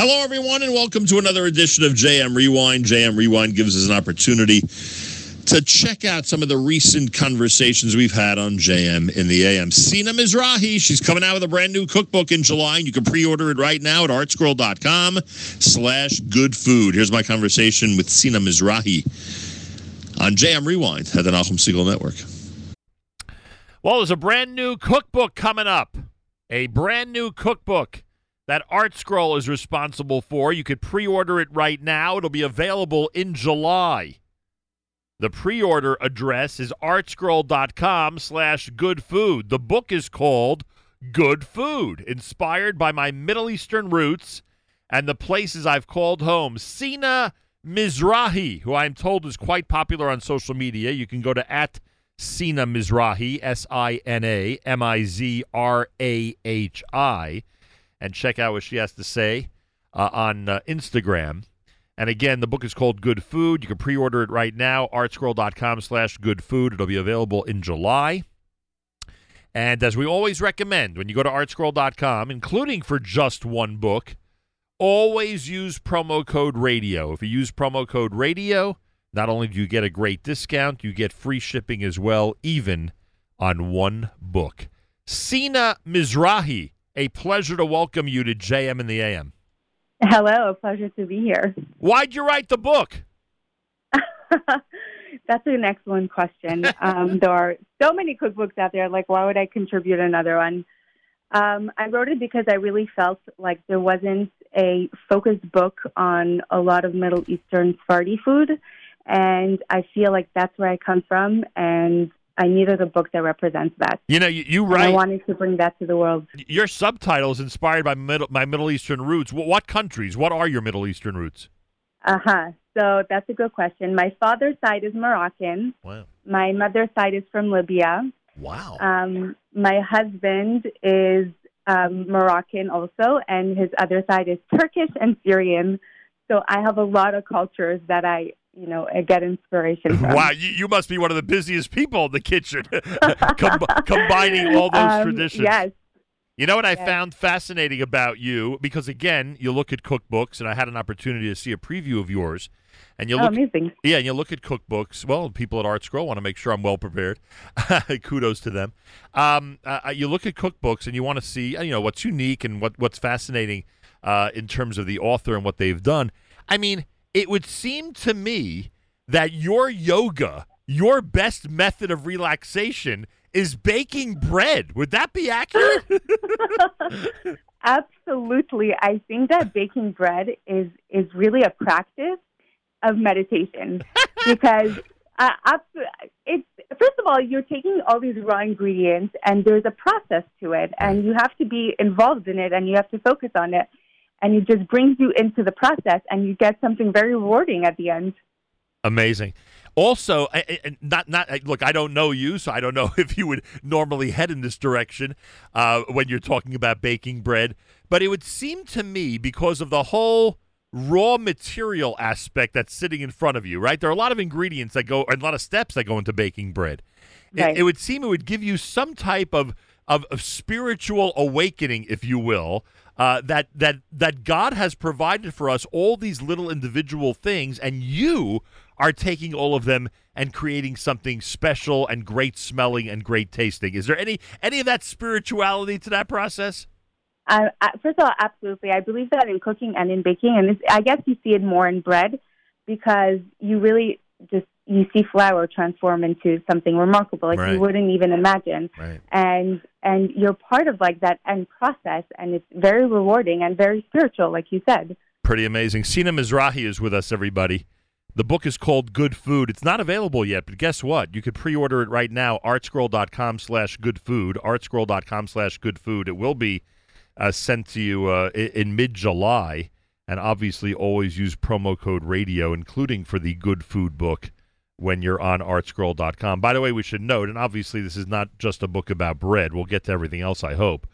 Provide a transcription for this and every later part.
Hello, everyone, and welcome to another edition of JM Rewind. JM Rewind gives us an opportunity to check out some of the recent conversations we've had on JM in the AM. Sina Mizrahi, she's coming out with a brand new cookbook in July, and you can pre-order it right now at artscroll.com slash good food. Here's my conversation with Sina Mizrahi on JM Rewind at the Nachum Segal Network. Well, there's a brand new cookbook coming up. A brand new cookbook that ArtScroll is responsible for. You could pre-order it right now. It'll be available in July. The pre-order address is artscroll.com slash good food. The book is called Good Food, inspired by my Middle Eastern roots and the places I've called home. Sina Mizrahi, who I'm told is quite popular on social media. You can go to at Sina Mizrahi, S-I-N-A M-I-Z-R-A-H-I and check out what she has to say uh, on uh, Instagram. And again, the book is called Good Food. You can pre-order it right now, artscroll.com slash good food. It'll be available in July. And as we always recommend, when you go to artscroll.com, including for just one book, always use promo code radio. If you use promo code radio, not only do you get a great discount, you get free shipping as well, even on one book. Sina Mizrahi a pleasure to welcome you to JM in the AM. Hello, a pleasure to be here. Why'd you write the book? That's an excellent question. Um, there are so many cookbooks out there. Like, why would I contribute another one? Um, I wrote it because I really felt like there wasn't a focused book on a lot of Middle Eastern Sephardi food. And I feel like that's where I come from. And I needed a book that represents that. You know, you, you write. I wanted to bring that to the world. Your subtitle is inspired by middle, my Middle Eastern roots. What, what countries? What are your Middle Eastern roots? Uh huh. So that's a good question. My father's side is Moroccan. Wow. My mother's side is from Libya. Wow. Um, my husband is um, Moroccan also, and his other side is Turkish and Syrian. So I have a lot of cultures that I you know, I get inspiration from. Wow, you, you must be one of the busiest people in the kitchen, Com- combining all those um, traditions. Yes. You know what I yes. found fascinating about you? Because again, you look at cookbooks, and I had an opportunity to see a preview of yours. And you oh, look, amazing. yeah, and you look at cookbooks. Well, people at ArtScroll want to make sure I'm well prepared. Kudos to them. Um, uh, you look at cookbooks, and you want to see, you know, what's unique and what what's fascinating uh, in terms of the author and what they've done. I mean, it would seem to me that your yoga, your best method of relaxation, is baking bread. Would that be accurate? Absolutely. I think that baking bread is is really a practice of meditation because uh, it's first of all you're taking all these raw ingredients and there's a process to it and you have to be involved in it and you have to focus on it and it just brings you into the process and you get something very rewarding at the end. Amazing. Also, not not look. I don't know you, so I don't know if you would normally head in this direction uh, when you're talking about baking bread. But it would seem to me because of the whole raw material aspect that's sitting in front of you, right? There are a lot of ingredients that go, and a lot of steps that go into baking bread. Right. It, it would seem it would give you some type of of, of spiritual awakening, if you will, uh, that that that God has provided for us all these little individual things, and you are taking all of them and creating something special and great smelling and great tasting. Is there any any of that spirituality to that process? Uh, first of all, absolutely. I believe that in cooking and in baking, and I guess you see it more in bread because you really just you see flour transform into something remarkable like right. you wouldn't even imagine. Right. and and you're part of like that end process and it's very rewarding and very spiritual like you said. Pretty amazing. Sina mizrahi is with us everybody. The book is called good food. It's not available yet but guess what? You could pre-order it right now artscroll.com slash good food artscroll.com slash good food. It will be uh, sent to you uh, in, in mid-july. And obviously always use promo code radio including for the good food book when you're on artscroll.com. By the way, we should note, and obviously this is not just a book about bread. We'll get to everything else, I hope.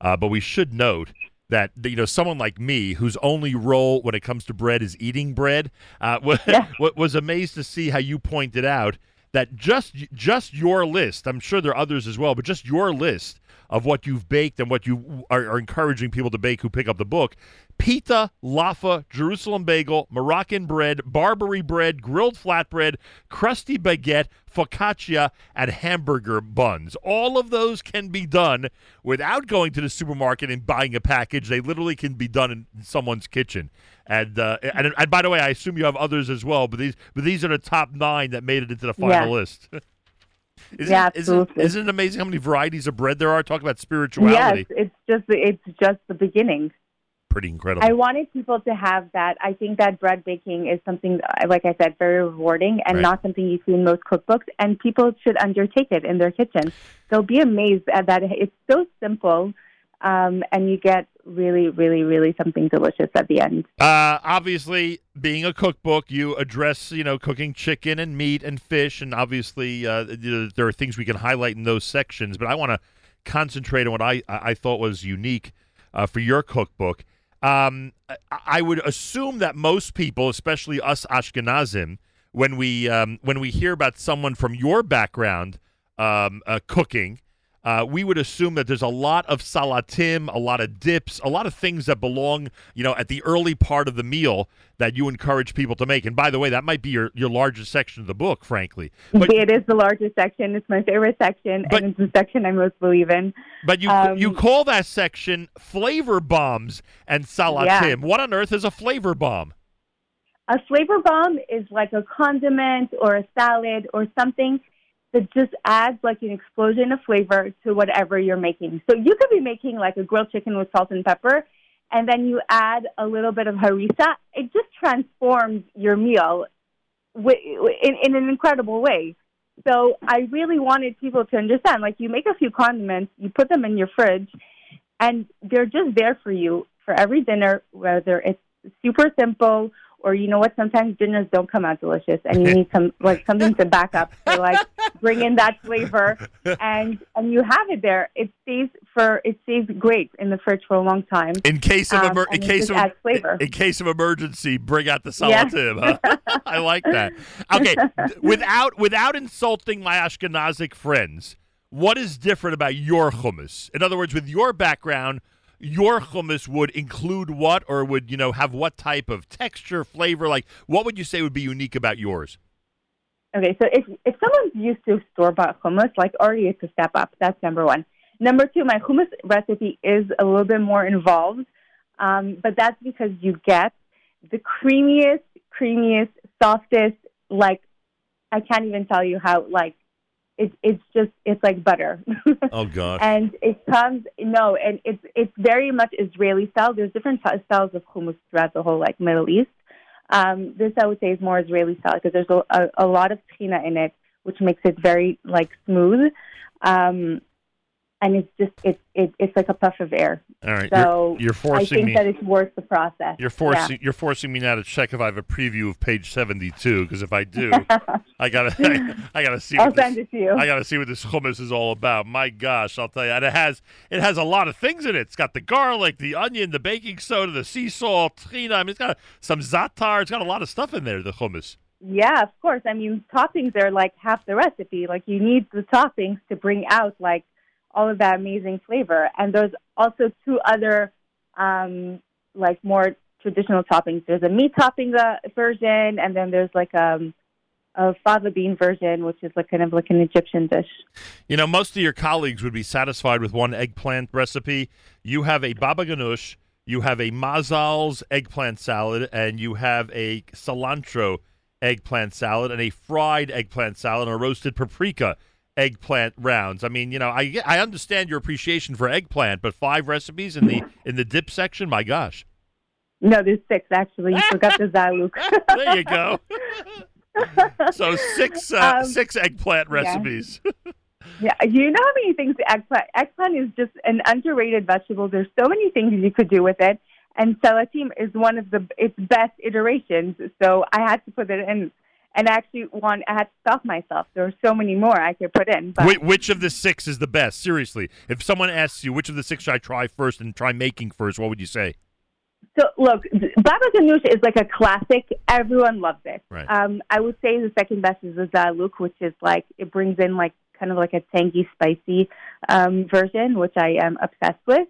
Uh, but we should note that you know someone like me, whose only role when it comes to bread is eating bread, uh, was, Yeah. was amazed to see how you pointed out that just just your list. I'm sure there are others as well, but just your list of what you've baked and what you are, are encouraging people to bake who pick up the book. Pita, laffa, Jerusalem bagel, Moroccan bread, Barbary bread, grilled flatbread, crusty baguette, focaccia, and hamburger buns. All of those can be done without going to the supermarket and buying a package. They literally can be done in someone's kitchen. And, uh, and and by the way, I assume you have others as well, but these but these are the top nine that made it into the final Yeah. list. Isn't, Yeah, isn't, isn't it amazing how many varieties of bread there are? Talk about spirituality. Yes, it's just it's just the beginning. Pretty incredible. I wanted people to have that. I think that bread baking is something, like I said, very rewarding and Right. not something you see in most cookbooks. And people should undertake it in their kitchen. They'll be amazed at that it's so simple, um, and you get really, really, really something delicious at the end. Uh, obviously, being a cookbook, you address you know cooking chicken and meat and fish, and obviously uh, there are things we can highlight in those sections. But I want to concentrate on what I I thought was unique uh, for your cookbook. Um, I, would assume that most people, especially us Ashkenazim, when we um, when we hear about someone from your background um, uh, cooking, uh, we would assume that there's a lot of salatim, a lot of dips, a lot of things that belong, you know, at the early part of the meal that you encourage people to make. And by the way, that might be your, your largest section of the book, frankly. But it is the largest section. It's my favorite section, But- and it's the section I most believe in. but you Um, you call that section flavor bombs and salatim. Yeah. What on earth is a flavor bomb? A flavor bomb is like a condiment or a salad or something that just adds like an explosion of flavor to whatever you're making. So you could be making like a grilled chicken with salt and pepper, and then you add a little bit of harissa. It just transforms your meal in, in an incredible way. So I really wanted people to understand, like you make a few condiments, you put them in your fridge, and they're just there for you for every dinner, whether it's super simple or you know what, sometimes dinners don't come out delicious, and you need some like something to back up. So like bring in that flavor, and and you have it there. It stays for it stays great in the fridge for a long time. In case of Um, emer- in case of flavor. in case of emergency, bring out the Yeah. huh? I like that. Okay, without without insulting my Ashkenazic friends, what is different about your hummus? In other words, with your background, your hummus would include what, or would you know have what type of texture, flavor? Like, what would you say would be unique about yours? Okay, so if if someone's used to store bought hummus, like already it's a step up. That's number one. Number two, my hummus recipe is a little bit more involved, um, but that's because you get the creamiest, creamiest, softest. Like I can't even tell you how. Like it's it's just it's like butter. Oh God! and it comes no, and it's it's very much Israeli style. There's different styles of hummus throughout the whole like Middle East. Um, this I would say is more Israeli style because there's a, a, a lot of tahina in it, which makes it very like smooth. Um, and it's just it's it, it's like a puff of air. All right, So you're, you're I forcing think me. that it's worth the process. You're forcing you're forcing me now to check if I have a preview of page seventy two because if I do, I gotta I, gotta see. I'll what this- send it to you. I got to see what this hummus is all about. My gosh, I'll tell you. And it has it has a lot of things in it. It's got the garlic, the onion, the baking soda, the sea salt, tahina. I mean, it's got some za'atar. It's got a lot of stuff in there. The hummus. Yeah, of course. I mean, toppings are like half the recipe. Like you need the toppings to bring out like all of that amazing flavor. And there's also two other um, like more traditional toppings. There's a meat topping uh, version, and then there's like um, a fava bean version, which is like kind of like an Egyptian dish. You know, most of your colleagues would be satisfied with one eggplant recipe. You have a baba ganoush, you have a Mazal's eggplant salad, and you have a cilantro eggplant salad, and a fried eggplant salad, and a roasted paprika eggplant rounds. I mean, you know, I I understand your appreciation for eggplant, but five recipes in the in the dip section, my gosh. No, there's six actually. You forgot the zaluk. there you go. so six uh, Um, six eggplant yeah. recipes. Yeah, you know how many things eggplant eggplant is just an underrated vegetable. There's so many things you could do with it, and salatim is one of the its best iterations. So I had to put it in, and I actually want I had to stop myself. There are so many more I could put in, but Wh- which of the six is the best? Seriously, if someone asks you which of the six should I try first and try making first, what would you say? So look, baba ganoush is like a classic. Everyone loves it. Right. Um, I would say the second best is the zaluk, which is like it brings in like kind of like a tangy, spicy um, version, which I am obsessed with.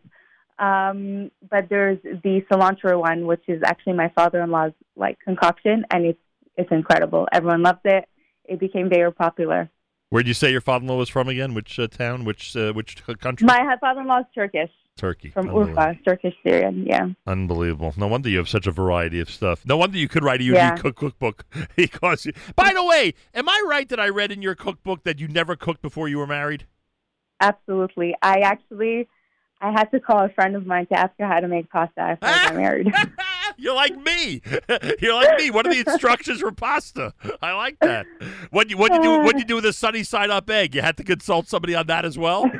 Um, but there's the cilantro one, which is actually my father-in-law's like concoction, and it's it's incredible. Everyone loves it. It became very popular. Where did you say your father-in-law was from again? Which uh, town? Which uh, which country? My father-in-law is Turkish. Turkey. From Urfa, Turkish Syrian, yeah. Unbelievable. No wonder you have such a variety of stuff. No wonder you could write a unique Yeah. cook cookbook. because you, By the way, am I right that I read in your cookbook that you never cooked before you were married? Absolutely. I actually, I had to call a friend of mine to ask her how to make pasta after I got married. You're like me. You're like me. What are the instructions for pasta? I like that. What you what you do? What you do with a sunny side up egg? You had to consult somebody on that as well.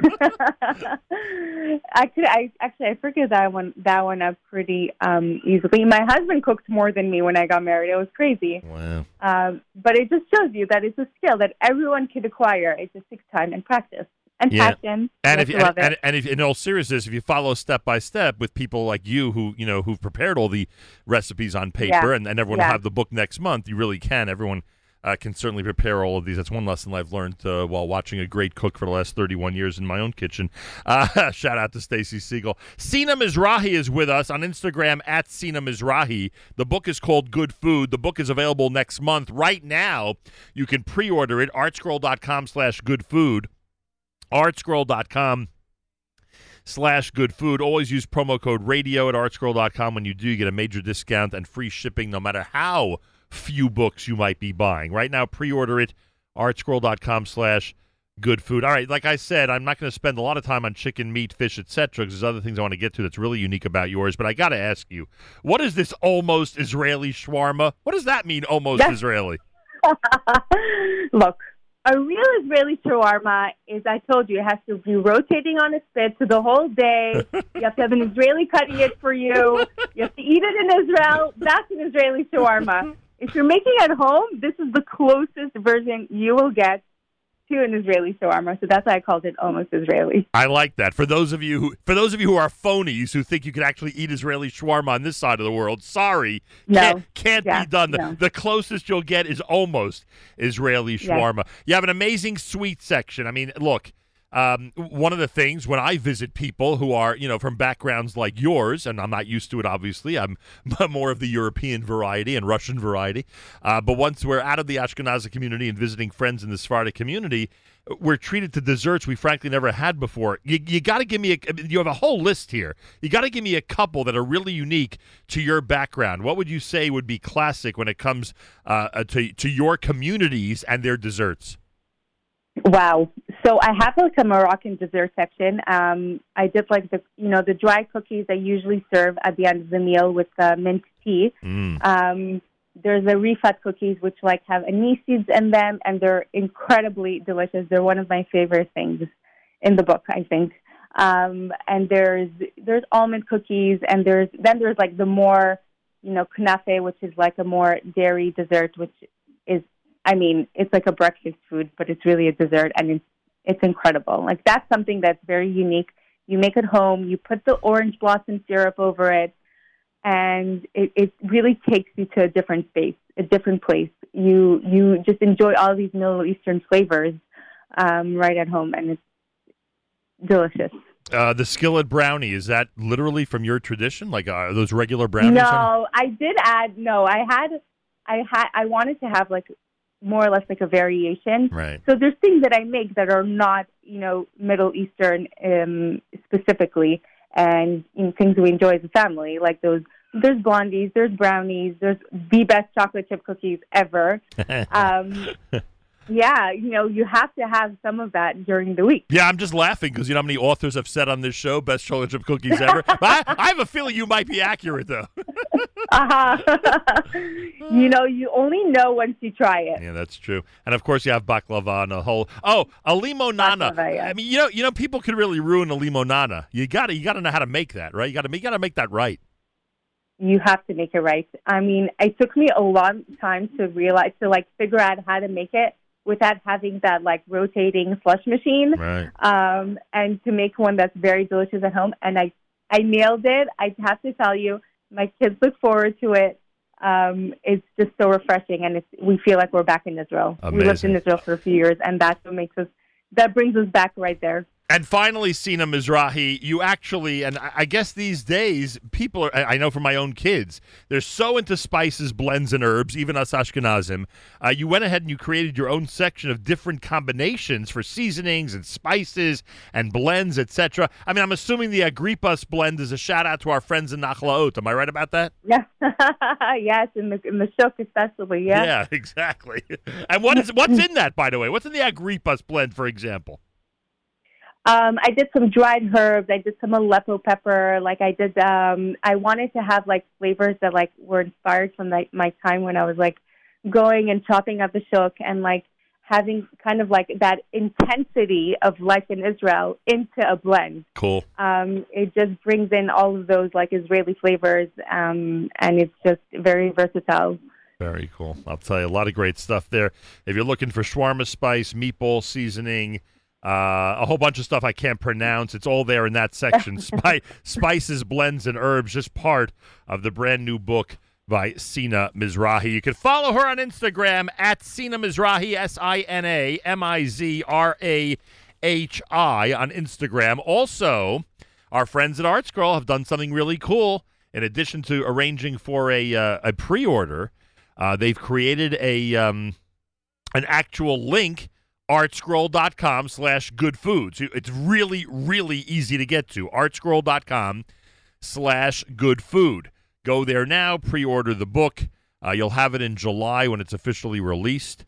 actually, I actually I figured that one that one up pretty um, easily. My husband cooked more than me when I got married. It was crazy. Wow. Um, but it just shows you that it's a skill that everyone can acquire. It just takes time and practice and Yeah. passion. And if you, love and, and, it. and if in all seriousness, if you follow step by step with people like you who you know who've prepared all the recipes on paper, Yeah. and, and everyone will have the book next month, you really can. Everyone uh, can certainly prepare all of these. That's one lesson I've learned uh, while watching a great cook for the last 31 years in my own kitchen. Uh, shout out to Stacy Siegel. Sina Mizrahi is with us on Instagram at Sina Mizrahi. The book is called Good Food. The book is available next month. Right now, you can pre-order it. Artscroll.com slash good food. Artscroll.com slash good food. Always use promo code radio at artscroll.com. When you do, you get a major discount and free shipping no matter how few books you might be buying. Right now, pre-order it, artscroll.com slash good food. All right, like I said, I'm not going to spend a lot of time on chicken, meat, fish, etc. because there's other things I want to get to that's really unique about yours. But I got to ask you, what is this almost Israeli shawarma? What does that mean, almost. Israeli? Look, a real Israeli shawarma is, I told you, it has to be rotating on a spit for the whole day. you have to have an Israeli cutting it for you. You have to eat it in Israel. That's an Israeli shawarma. If you're making it at home, this is the closest version you will get to an Israeli shawarma. So that's why I called it almost Israeli. I like that. For those of you who, for those of you who are phonies who think you can actually eat Israeli shawarma on this side of the world, sorry, No. can't, can't Yeah, be done. The, no. the closest you'll get is almost Israeli Yeah. shawarma. You have an amazing sweet section. I mean, look. Um, one of the things when I visit people who are, you know, from backgrounds like yours, and I'm not used to it, obviously, I'm more of the European variety and Russian variety. Uh, but once we're out of the Ashkenazi community and visiting friends in the Sephardic community, we're treated to desserts we frankly never had before. You, you got to give me a. You have a whole list here. You got to give me a couple that are really unique to your background. What would you say would be classic when it comes uh, uh, to to your communities and their desserts? Wow. So I have like a Moroccan dessert section. Um, I did like the you know the dry cookies I usually serve at the end of the meal with uh, mint tea. Mm. Um, there's the refat cookies which like have anise seeds in them and they're incredibly delicious. They're one of my favorite things in the book, I think. Um, and there's there's almond cookies and there's then there's like the more you know kunafe which is like a more dairy dessert which is I mean, it's like a breakfast food, but it's really a dessert, and it's it's incredible. Like that's something that's very unique. You make it home. You put the orange blossom syrup over it, and it, it really takes you to a different space, a different place. You you just enjoy all these Middle Eastern flavors um, right at home, and it's delicious. Uh, the skillet brownie is that literally from your tradition? Like uh, those regular brownies? No, I did add. No, I had, I had, I wanted to have like more or less like a variation. Right. So there's things that I make that are not, you know, Middle Eastern um, specifically, and you know, things we enjoy as a family, like those. There's blondies, there's brownies, there's the best chocolate chip cookies ever. Um, yeah, you know, you have to have some of that during the week. Yeah, I'm just laughing because you know how many authors have said on this show best chocolate chip cookies ever. I, I have a feeling you might be accurate though. Uh-huh. you know, you only know once you try it. Yeah, that's true. And of course, you have baklava and a whole. Oh, a limonana. Baklava, yeah. I mean, you know, you know, people could really ruin a limonana. You got to, you got to know how to make that, right? You got to, you got to make that right. you have to make it right. I mean, it took me a long time to realize to like figure out how to make it without having that like rotating slush machine, Right. um, and to make one that's very delicious at home. And I, I nailed it. I have to tell you, my kids look forward to it. Um, it's just so refreshing, and it's, we feel like we're back in Israel. We lived in Israel for a few years, and that's what makes us that brings us back right there. And finally, Sina Mizrahi, you actually, and I guess these days, people are, I know from my own kids, they're so into spices, blends, and herbs, even us Ashkenazim. Uh, you went ahead and you created your own section of different combinations for seasonings and spices and blends, etc. I mean, I'm assuming the Agrippas blend is a shout out to our friends in Nachlaot. Am I right about that? Yes, in the, in the shuk especially, yeah. Yeah, exactly. And what is what's in that, by the way? What's in the Agrippas blend, for example? Um, I did some dried herbs. I did some Aleppo pepper. Like I did, um, I wanted to have like flavors that like were inspired from like my time when I was like going and chopping up the shuk and like having kind of like that intensity of life in Israel into a blend. Cool. Um, it just brings in all of those like Israeli flavors, um, and it's just very versatile. Very cool. I'll tell you a lot of great stuff there. If you're looking for shawarma spice, meatball seasoning uh, a whole bunch of stuff I can't pronounce. It's all there in that section. Spi- spices, blends, and herbs, just part of the brand new book by Sina Mizrahi. You can follow her on Instagram at Sina Mizrahi, S I N A M I Z R A H I on Instagram. Also, our friends at ArtScroll have done something really cool. In addition to arranging for a uh, a pre order, uh, they've created a um, an actual link artscroll.com slash good foods. It's really, really easy to get to. artscroll.com slash good food. Go there now, pre order the book. Uh, you'll have it in July when it's officially released.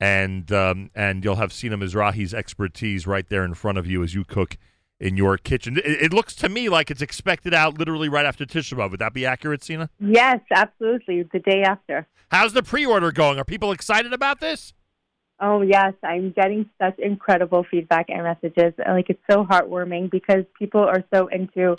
And um, and you'll have Sina Mizrahi's expertise right there in front of you as you cook in your kitchen. It, it, looks to me like it's expected out literally right after Tisha B'Av. Would that be accurate, Sina? Yes, absolutely. The day after. How's the pre-order going? Are people excited about this? Oh yes, I'm getting such incredible feedback and messages. Like it's so heartwarming because people are so into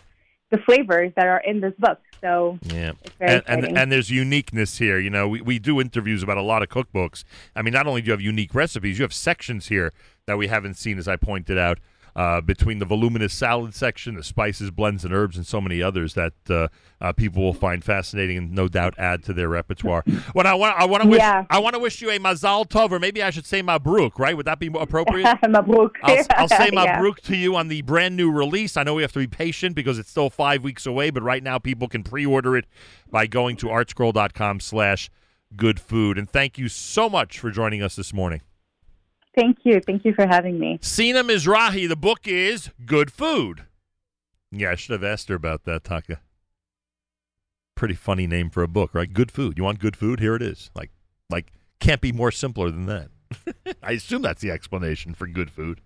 the flavors that are in this book. So yeah, and, and, and there's uniqueness here. You know, we we do interviews about a lot of cookbooks. I mean, not only do you have unique recipes, you have sections here that we haven't seen, as I pointed out uh, between the voluminous salad section, the spices, blends, and herbs, and so many others that uh, uh, people will find fascinating and no doubt add to their repertoire. What I want, I want to wish, yeah. I want to wish you a Mazal Tov, or maybe I should say Mabruk, right? Would that be appropriate? Mabruk. I'll, I'll say Mabruk yeah. to you on the brand new release. I know we have to be patient because it's still five weeks away, but right now people can pre-order it by going to artscroll.com/slash good food. And thank you so much for joining us this morning. Thank you. Thank you for having me. Sina Mizrahi, the book is Good Food. Yeah, I should have asked her about that, Taka. Pretty funny name for a book, right? Good food. You want good food? Here it is. Like, like can't be more simpler than that. I assume that's the explanation for good food.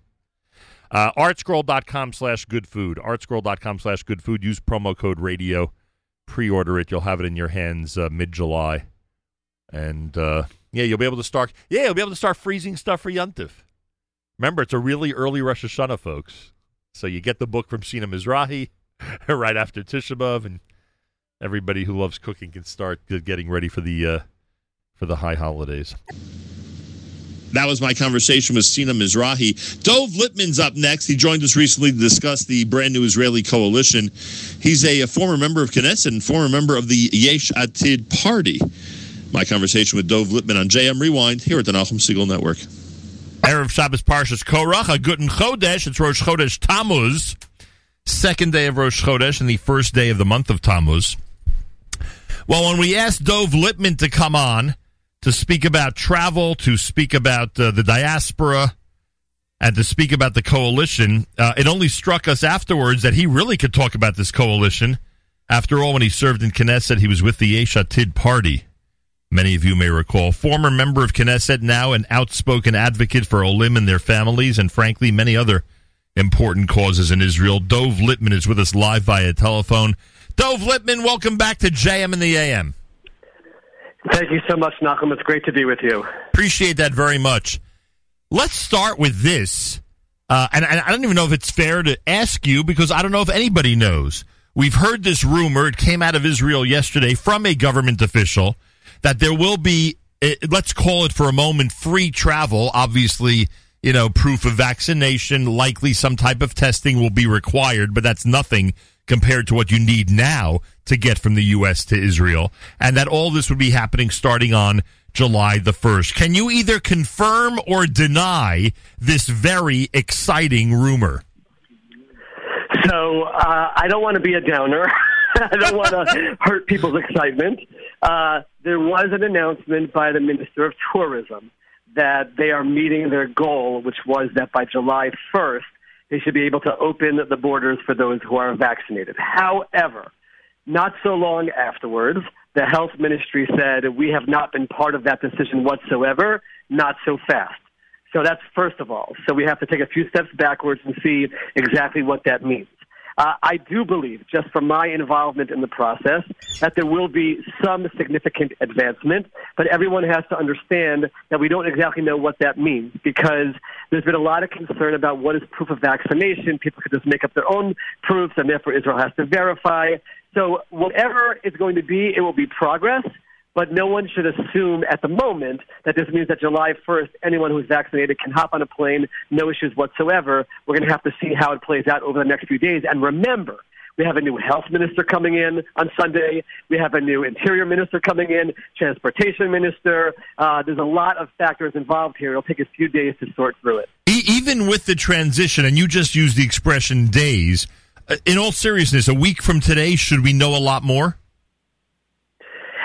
Uh, artscroll.com slash good food. Artscroll.com slash good food. Use promo code radio. Pre order it. You'll have it in your hands uh, mid July. And uh, yeah, you'll be able to start. Yeah, you'll be able to start freezing stuff for Yuntif. Remember, it's a really early Rosh Hashanah, folks. So you get the book from Sina Mizrahi right after Tisha B'av, and everybody who loves cooking can start getting ready for the uh, for the high holidays. That was my conversation with Sina Mizrahi. Dov Lipman's up next. He joined us recently to discuss the brand new Israeli coalition. He's a, a former member of Knesset and former member of the Yesh Atid party. My conversation with Dov Lipman on JM Rewind here at the Nachum Segal Network. Erev Shabbos Parshas Korach, a Guten Chodesh. It's Rosh Chodesh Tammuz, second day of Rosh Chodesh and the first day of the month of Tammuz. Well, when we asked Dov Lipman to come on to speak about travel, to speak about uh, the diaspora, and to speak about the coalition, uh, it only struck us afterwards that he really could talk about this coalition. After all, when he served in Knesset, he was with the Yesh Atid party. Many of you may recall, former member of Knesset, now an outspoken advocate for Olim and their families, and frankly, many other important causes in Israel. Dov Lipman is with us live via telephone. Dov Lipman, welcome back to JM in the AM. Thank you so much, Nachum. It's great to be with you. Appreciate that very much. Let's start with this. Uh, and, and I don't even know if it's fair to ask you because I don't know if anybody knows. We've heard this rumor. It came out of Israel yesterday from a government official that there will be, eh, let's call it for a moment, free travel. Obviously, you know, proof of vaccination, likely some type of testing will be required, but that's nothing compared to what you need now to get from the U.S. to Israel, and that all this would be happening starting on July the 1st. Can you either confirm or deny this very exciting rumor? So uh, I don't want to be a downer. I don't want to hurt people's excitement. Uh, there was an announcement by the Minister of Tourism that they are meeting their goal, which was that by July 1st, they should be able to open the borders for those who are vaccinated. However, not so long afterwards, the health ministry said, we have not been part of that decision whatsoever, not so fast. So that's first of all. So we have to take a few steps backwards and see exactly what that means. Uh, I do believe, just from my involvement in the process, that there will be some significant advancement, but everyone has to understand that we don't exactly know what that means because there's been a lot of concern about what is proof of vaccination. People could just make up their own proofs, and therefore Israel has to verify. So whatever it's going to be, it will be progress but no one should assume at the moment that this means that July 1st, anyone who's vaccinated can hop on a plane, no issues whatsoever. We're going to have to see how it plays out over the next few days. And remember, we have a new health minister coming in on Sunday. We have a new interior minister coming in, transportation minister. Uh, there's a lot of factors involved here. It'll take a few days to sort through it. Even with the transition, and you just used the expression days, uh, in all seriousness, a week from today, should we know a lot more?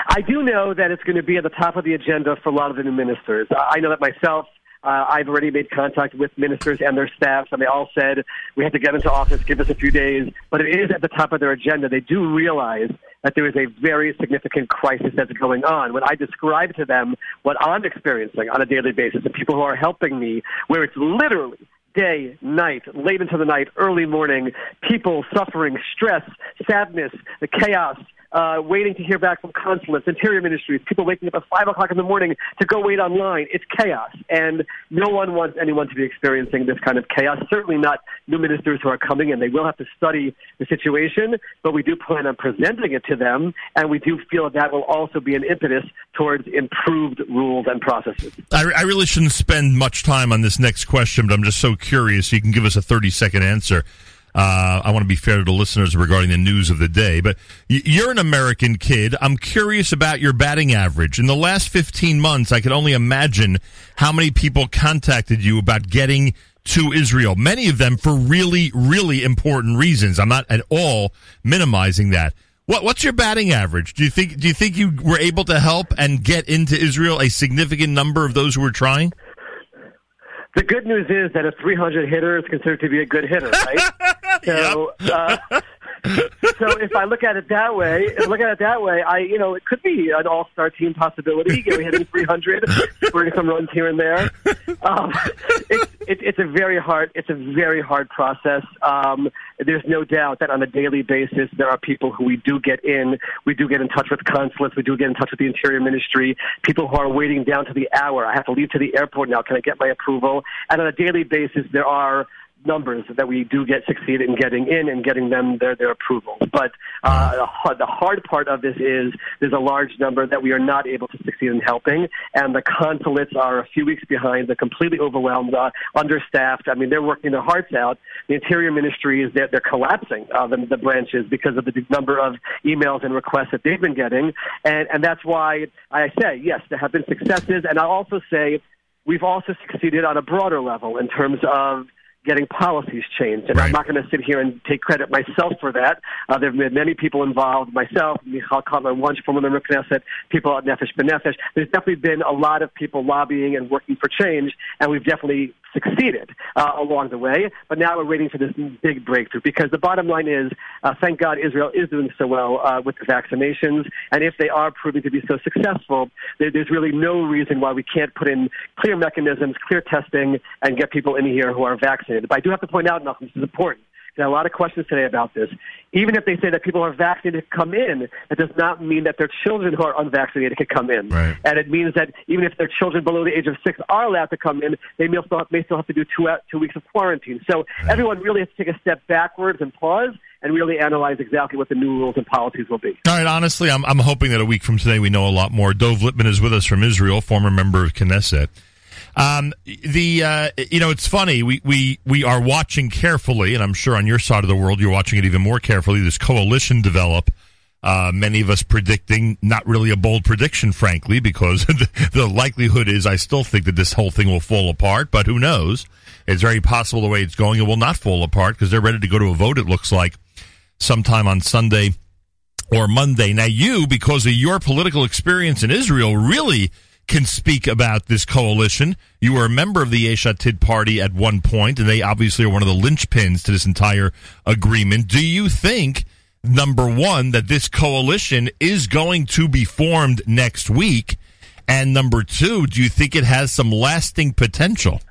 I do know that it's going to be at the top of the agenda for a lot of the new ministers. I know that myself. Uh, I've already made contact with ministers and their staffs, and they all said we have to get into office, give us a few days. But it is at the top of their agenda. They do realize that there is a very significant crisis that's going on. When I describe to them what I'm experiencing on a daily basis, the people who are helping me, where it's literally day, night, late into the night, early morning, people suffering stress, sadness, the chaos, uh, waiting to hear back from consulates, interior ministries, people waking up at 5 o'clock in the morning to go wait online. It's chaos. And no one wants anyone to be experiencing this kind of chaos, certainly not new ministers who are coming in. They will have to study the situation, but we do plan on presenting it to them, and we do feel that, that will also be an impetus towards improved rules and processes. I, I really shouldn't spend much time on this next question, but I'm just so curious. You can give us a 30 second answer. Uh, I want to be fair to the listeners regarding the news of the day, but you're an American kid. I'm curious about your batting average. In the last 15 months, I can only imagine how many people contacted you about getting to Israel. Many of them for really, really important reasons. I'm not at all minimizing that. What, what's your batting average? Do you think do you think you were able to help and get into Israel a significant number of those who were trying? The good news is that a 300 hitter is considered to be a good hitter, right? so, uh, so if I look at it that way, if I look at it that way, I you know it could be an all-star team possibility. You know, hitting 300, scoring some runs here and there. Um, it's it, it's a very hard it's a very hard process. Um, there's no doubt that on a daily basis there are people who we do get in. We do get in touch with consulates. We do get in touch with the Interior Ministry. People who are waiting down to the hour. I have to leave to the airport now. Can I get my approval? And on a daily basis, there are numbers that we do get succeed in getting in and getting them their their approval. But uh, the hard part of this is there's a large number that we are not able to succeed in helping, and the consulates are a few weeks behind. They're completely overwhelmed, uh, understaffed. I mean, they're working their hearts out. The Interior Ministry is they're, they're collapsing uh, the, the branches because of the number of emails and requests that they've been getting, and and that's why I say yes, there have been successes, and I'll also say we've also succeeded on a broader level in terms of getting policies changed. And right. I'm not going to sit here and take credit myself for that. Uh, there have been many people involved, myself, Michal Cotler-Wunsh from the Knesset, people at Nefesh B'Nefesh. There's definitely been a lot of people lobbying and working for change, and we've definitely succeeded uh, along the way. But now we're waiting for this big breakthrough because the bottom line is, uh, thank God Israel is doing so well uh, with the vaccinations. And if they are proving to be so successful, there, there's really no reason why we can't put in clear mechanisms, clear testing, and get people in here who are vaccinated. But I do have to point out, nothing. this is important there are a lot of questions today about this. Even if they say that people who are vaccinated can come in, that does not mean that their children who are unvaccinated can come in. Right. And it means that even if their children below the age of six are allowed to come in, they may still have, may still have to do two, two weeks of quarantine. So right. everyone really has to take a step backwards and pause and really analyze exactly what the new rules and policies will be. All right, honestly, I'm, I'm hoping that a week from today we know a lot more. Dov Lipman is with us from Israel, former member of Knesset. Um, the uh, you know it's funny we, we we are watching carefully, and I'm sure on your side of the world you're watching it even more carefully. This coalition develop. Uh, many of us predicting not really a bold prediction, frankly, because the, the likelihood is I still think that this whole thing will fall apart. But who knows? It's very possible the way it's going, it will not fall apart because they're ready to go to a vote. It looks like sometime on Sunday or Monday. Now, you, because of your political experience in Israel, really can speak about this coalition. You were a member of the Yesh Atid party at one point, and they obviously are one of the linchpins to this entire agreement. Do you think, number one, that this coalition is going to be formed next week? And number two, do you think it has some lasting potential?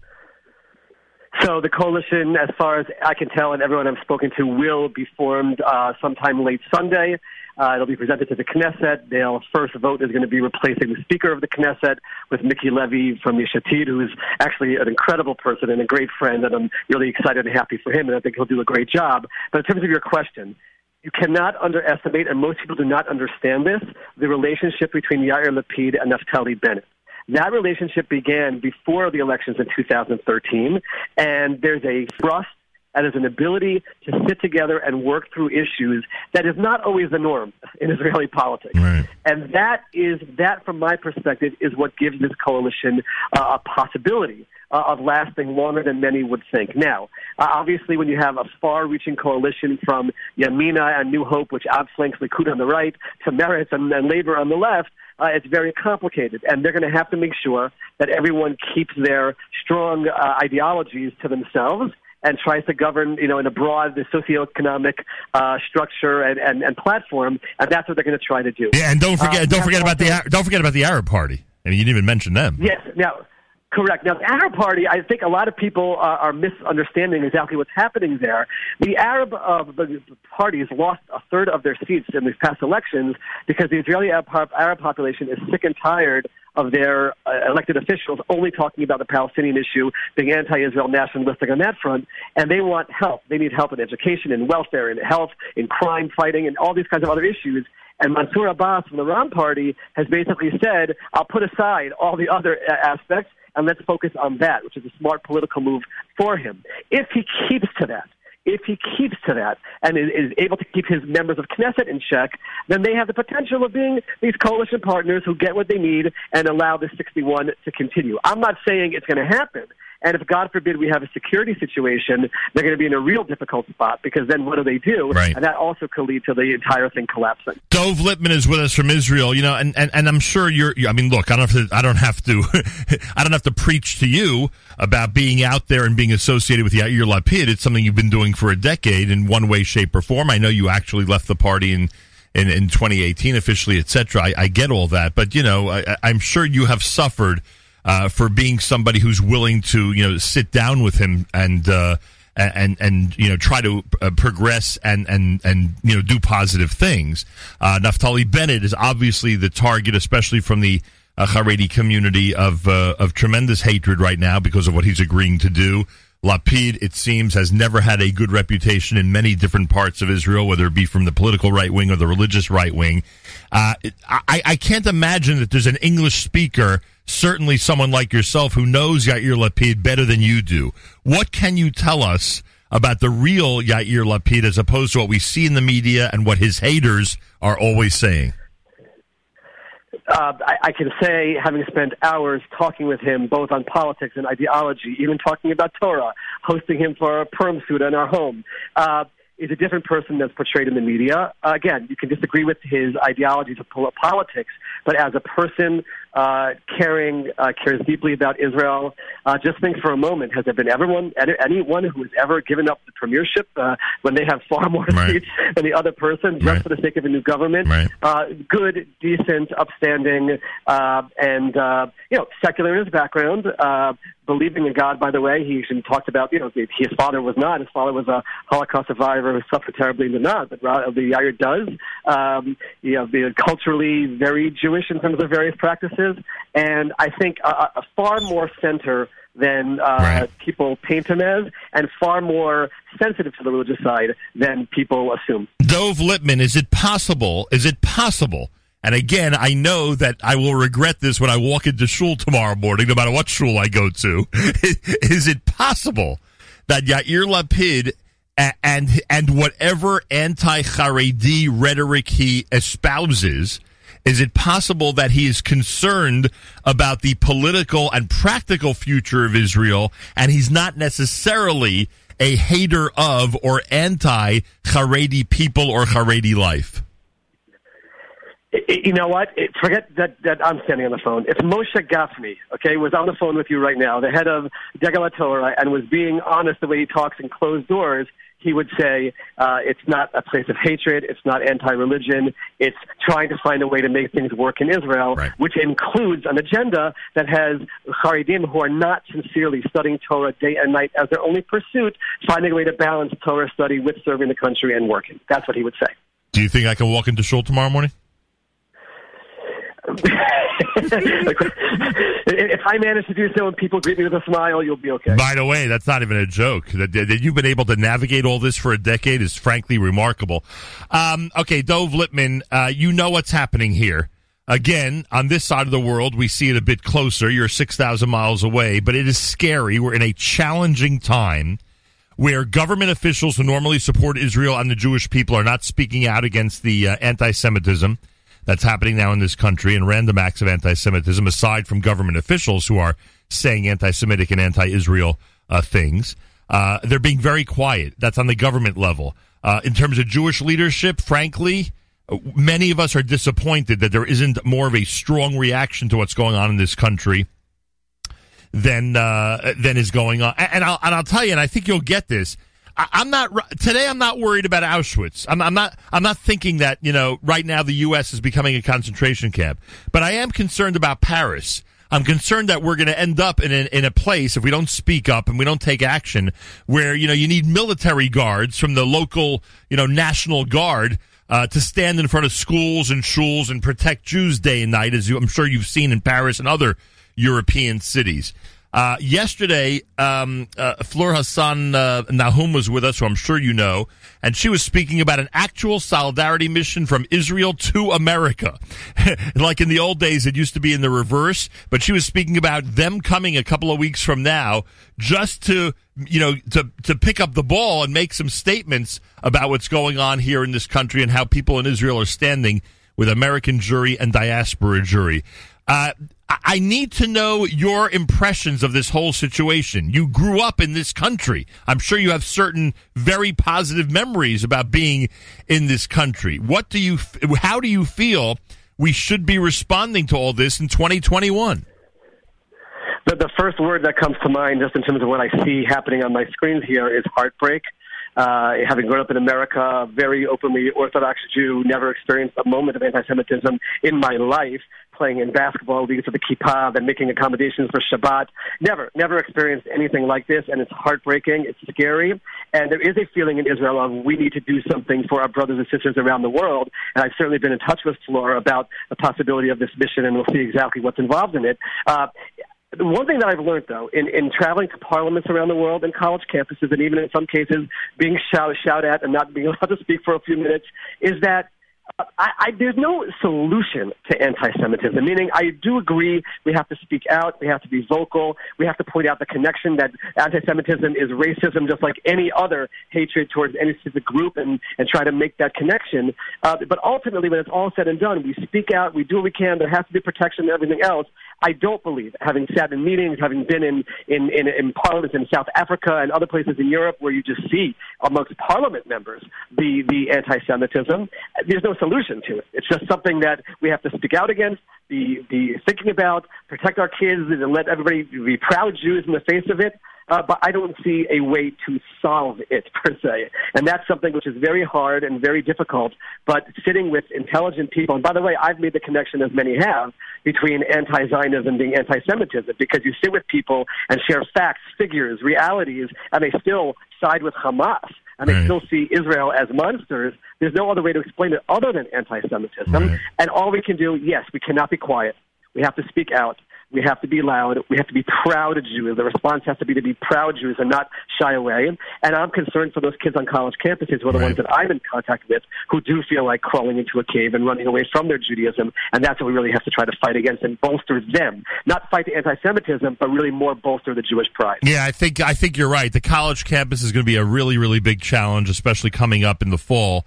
So the coalition, as far as I can tell, and everyone I've spoken to, will be formed uh, sometime late Sunday. Uh, it'll be presented to the Knesset. Their first vote is going to be replacing the Speaker of the Knesset with Miki Levy from Yesh Atid, who is actually an incredible person and a great friend, and I'm really excited and happy for him, and I think he'll do a great job. But in terms of your question, you cannot underestimate, and most people do not understand this, the relationship between Yair Lapid and Naftali Bennett. That relationship began before the elections in 2013, and there's a trust and is an ability to sit together and work through issues that is not always the norm in Israeli politics. Right. And that is that, from my perspective, is what gives this coalition uh, a possibility uh, of lasting longer than many would think. Now, uh, obviously, when you have a far-reaching coalition from Yamina and New Hope, which outflanks Likud on the right, to Meretz and, and Labor on the left, uh, it's very complicated, and they're going to have to make sure that everyone keeps their strong uh, ideologies to themselves and tries to govern, you know, in a broad socioeconomic uh, structure and, and, and platform, and that's what they're going to try to do. Yeah, and don't forget, Uh, don't forget about the don't forget about the Arab Party. I mean, you didn't even mention them. Yes. Now, correct. Now, the Arab Party, I think a lot of people uh, are misunderstanding exactly what's happening there. The Arab uh, the parties lost a third of their seats in these past elections because the Israeli Arab, Arab population is sick and tired of their uh, elected officials only talking about the Palestinian issue, being anti-Israel, nationalistic on that front, and they want help. They need help in education, in welfare, in health, in crime fighting, and all these kinds of other issues. And Mansour Abbas from the Ra'am Party has basically said, "I'll put aside all the other uh, aspects and let's focus on that," which is a smart political move for him. If he keeps to that, if he keeps to that and is, able to keep his members of Knesset in check, then they have the potential of being these coalition partners who get what they need and allow the 61 to continue. I'm not saying it's going to happen. And if, God forbid, we have a security situation, they're going to be in a real difficult spot because then what do they do? Right. And that also could lead to the entire thing collapsing. Dov Lipman is with us from Israel. You know, and, and, and I'm sure you're. I mean, look, I don't have to. I don't have to. I don't have to preach to you about being out there and being associated with the Yair Lapid. It's something you've been doing for a decade in one way, shape, or form. I know you actually left the party in. In, in 2018, officially, etc. I, I get all that, but you know, I, I'm sure you have suffered uh, for being somebody who's willing to, you know, sit down with him and uh, and and you know try to uh, progress and and and you know do positive things. Uh, Naftali Bennett is obviously the target, especially from the uh, Haredi community of uh, of tremendous hatred right now because of what he's agreeing to do. Lapid, it seems, has never had a good reputation in many different parts of Israel, whether it be from the political right wing or the religious right wing. Uh, I, I can't imagine that there's an English speaker, certainly someone like yourself, who knows Yair Lapid better than you do. What can you tell us about the real Yair Lapid as opposed to what we see in the media and what his haters are always saying? uh, I, I can say, having spent hours talking with him, both on politics and ideology, even talking about Torah, hosting him for a Purim seudah in our home, uh, is a different person that's portrayed in the media. Uh, again, you can disagree with his ideologies of politics, but as a person uh, caring, uh, cares deeply about Israel, uh, just think for a moment: has there been everyone, anyone who has ever given up the premiership uh, when they have far more Right. seats than the other person, just Right. for the sake of a new government? Right. uh, good, decent, upstanding, uh, and uh, you know, secular in his background, uh, believing in God. By the way, he even talked about you know his father was not. His father was a Holocaust survivor who suffered terribly in the not, but the Yair does. Um, you know, culturally very Jewish in terms of various practices, and I think a, a far more center than uh, Right. people paint him as, and far more sensitive to the religious side than people assume. Dov Lipman, is it possible? Is it possible? And again, I know that I will regret this when I walk into shul tomorrow morning, no matter what shul I go to. Is it possible that Yair Lapid and and whatever anti-Haredi rhetoric he espouses, is it possible that he is concerned about the political and practical future of Israel, and he's not necessarily a hater of or anti-Haredi people or Haredi life? You know what? Forget that, that I'm standing on the phone. If Moshe Gafni, okay, was on the phone with you right now, the head of Degel Torah, and was being honest the way he talks in closed doors, he would say uh, it's not a place of hatred, it's not anti-religion, it's trying to find a way to make things work in Israel, right. which includes an agenda that has Haredim who are not sincerely studying Torah day and night as their only pursuit, finding a way to balance Torah study with serving the country and working. That's what he would say. Do you think I can walk into shul tomorrow morning? if I manage to do so and people greet me with a smile, you'll be okay. By the way, that's not even a joke. That, that you've been able to navigate all this for a decade is frankly remarkable. Um, okay, Dov Lipman, uh, you know what's happening here. Again, on this side of the world, we see it a bit closer. You're 6,000 miles away, but it is scary. We're in a challenging time where government officials who normally support Israel and the Jewish people are not speaking out against the uh, anti Semitism that's happening now in this country and random acts of anti Semitism, aside from government officials who are saying anti Semitic and anti Israel uh, things. Uh, they're being very quiet. That's on the government level. Uh, in terms of Jewish leadership, frankly, many of us are disappointed that there isn't more of a strong reaction to what's going on in this country than uh, than is going on. And I'll and I'll tell you, and I think you'll get this. I, am not today. I'm not worried about Auschwitz. I'm, I'm, not. I'm not thinking that you know right now the U.S. is becoming a concentration camp. But I am concerned about Paris. I'm concerned that we're going to end up in a, in a place if we don't speak up and we don't take action, where you know you need military guards from the local you know National Guard. Uh, to stand in front of schools and shuls and protect Jews day and night, as you, I'm sure you've seen in Paris and other European cities. Uh, yesterday, um, uh, Fleur Hassan uh, Nahoum was with us, who I'm sure you know, and she was speaking about an actual solidarity mission from Israel to America. like in the old days, it used to be in the reverse, but she was speaking about them coming a couple of weeks from now just to, you know, to, to pick up the ball and make some statements about what's going on here in this country and how people in Israel are standing with American Jewry and diaspora Jewry. Uh, I need to know your impressions of this whole situation. You grew up in this country. I'm sure you have certain very positive memories about being in this country. What do you, how do you feel we should be responding to all this in 2021? The, the first word that comes to mind, just in terms of what I see happening on my screens here, is heartbreak. Uh, having grown up in America, very openly Orthodox Jew, never experienced a moment of anti-Semitism in my life playing in basketball leagues with the kippah and making accommodations for Shabbat. Never, never experienced anything like this, and it's heartbreaking. It's scary, and there is a feeling in Israel of we need to do something for our brothers and sisters around the world. And I've certainly been in touch with Flora about the possibility of this mission, and we'll see exactly what's involved in it. Uh, one thing that I've learned, though, in, in traveling to parliaments around the world and college campuses, and even in some cases being shout, shout at and not being allowed to speak for a few minutes, is that I, I, there's no solution to anti-Semitism. Meaning, I do agree we have to speak out, we have to be vocal, we have to point out the connection that anti-Semitism is racism, just like any other hatred towards any specific group, and and try to make that connection. Uh, but ultimately, when it's all said and done, we speak out, we do what we can. There has to be protection and everything else. I don't believe, having sat in meetings, having been in in in, in parliaments in South Africa and other places in Europe, where you just see amongst parliament members the the anti-Semitism. There's no solution to it. It's just something that we have to speak out against, be, be thinking about, protect our kids, and let everybody be proud Jews in the face of it. Uh, but I don't see a way to solve it per se. And that's something which is very hard and very difficult. But sitting with intelligent people, and by the way, I've made the connection, as many have, between anti Zionism being anti Semitism, because you sit with people and share facts, figures, realities, and they still side with Hamas and they right. still see Israel as monsters. There's no other way to explain it other than anti Semitism. Right. And all we can do, yes, we cannot be quiet. We have to speak out. We have to be loud. We have to be proud of Jews. The response has to be to be proud Jews and not shy away. And I'm concerned for those kids on college campuses who are the Right. ones that I'm in contact with who do feel like crawling into a cave and running away from their Judaism. And that's what we really have to try to fight against and bolster them. Not fight the anti-Semitism, but really more bolster the Jewish pride. Yeah, I think I think you're right. The college campus is going to be a really really big challenge, especially coming up in the fall.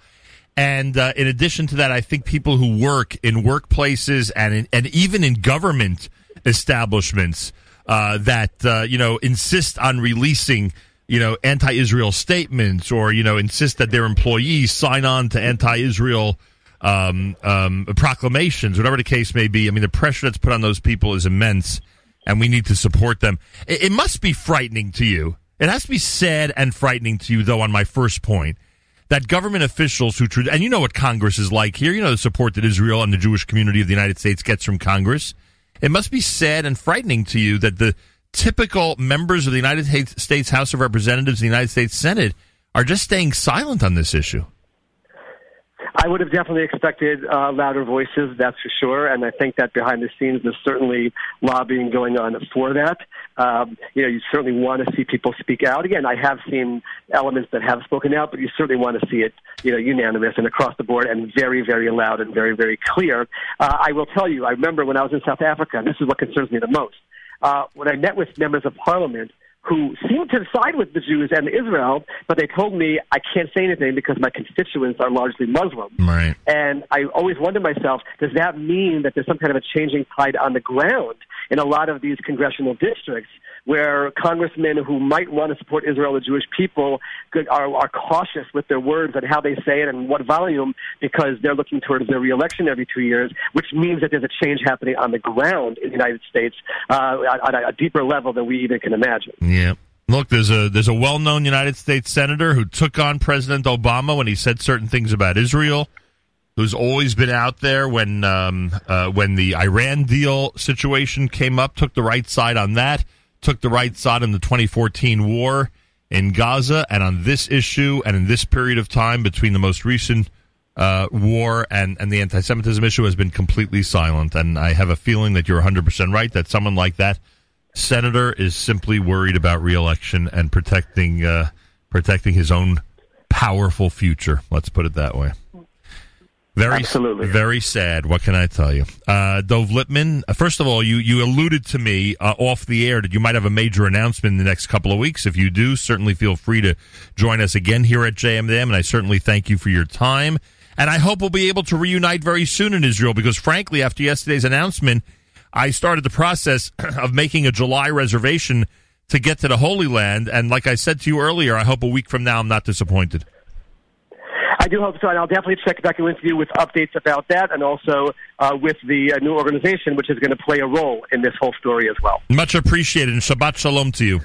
And uh, in addition to that, I think people who work in workplaces and in, and even in government establishments uh, that uh, you know insist on releasing you know anti-Israel statements or you know insist that their employees sign on to anti-Israel um, um, proclamations, whatever the case may be. I mean, the pressure that's put on those people is immense, and we need to support them. It, it must be frightening to you. It has to be sad and frightening to you, though. On my first point, that government officials who, and you know what Congress is like here, you know the support that Israel and the Jewish community of the United States gets from Congress. It must be sad and frightening to you that the typical members of the United States House of Representatives, and the United States Senate, are just staying silent on this issue. I would have definitely expected uh, louder voices, that's for sure. And I think that behind the scenes, there's certainly lobbying going on for that. Um, you know, you certainly want to see people speak out. Again, I have seen elements that have spoken out, but you certainly want to see it, you know, unanimous and across the board and very, very loud and very, very clear. Uh, I will tell you, I remember when I was in South Africa, and this is what concerns me the most. Uh, when I met with members of parliament who seemed to side with the Jews and Israel, but they told me I can't say anything because my constituents are largely Muslim. Right. And I always wonder myself, does that mean that there's some kind of a changing tide on the ground in a lot of these congressional districts where congressmen who might want to support Israel, the Jewish people, are, are cautious with their words and how they say it and what volume because they're looking towards their reelection every two years, which means that there's a change happening on the ground in the United States uh, at a, a deeper level than we even can imagine. Yeah. Look, there's a there's a well-known United States senator who took on President Obama when he said certain things about Israel. Who's always been out there when um, uh, when the Iran deal situation came up, took the right side on that, took the right side in the 2014 war in Gaza, and on this issue, and in this period of time between the most recent uh, war and, and the anti-Semitism issue, has been completely silent. And I have a feeling that you're 100 percent right that someone like that senator is simply worried about reelection and protecting uh, protecting his own powerful future. Let's put it that way. Very, Absolutely. very sad. What can I tell you, uh, Dov Lipman? uh, First of all, you you alluded to me uh, off the air that you might have a major announcement in the next couple of weeks. If you do, certainly feel free to join us again here at JM in the AM, and I certainly thank you for your time. And I hope we'll be able to reunite very soon in Israel because, frankly, after yesterday's announcement, I started the process of making a July reservation to get to the Holy Land. And like I said to you earlier, I hope a week from now I'm not disappointed. I do hope so, and I'll definitely check back in with you with updates about that, and also uh, with the uh, new organization, which is going to play a role in this whole story as well. Much appreciated, and Shabbat Shalom to you.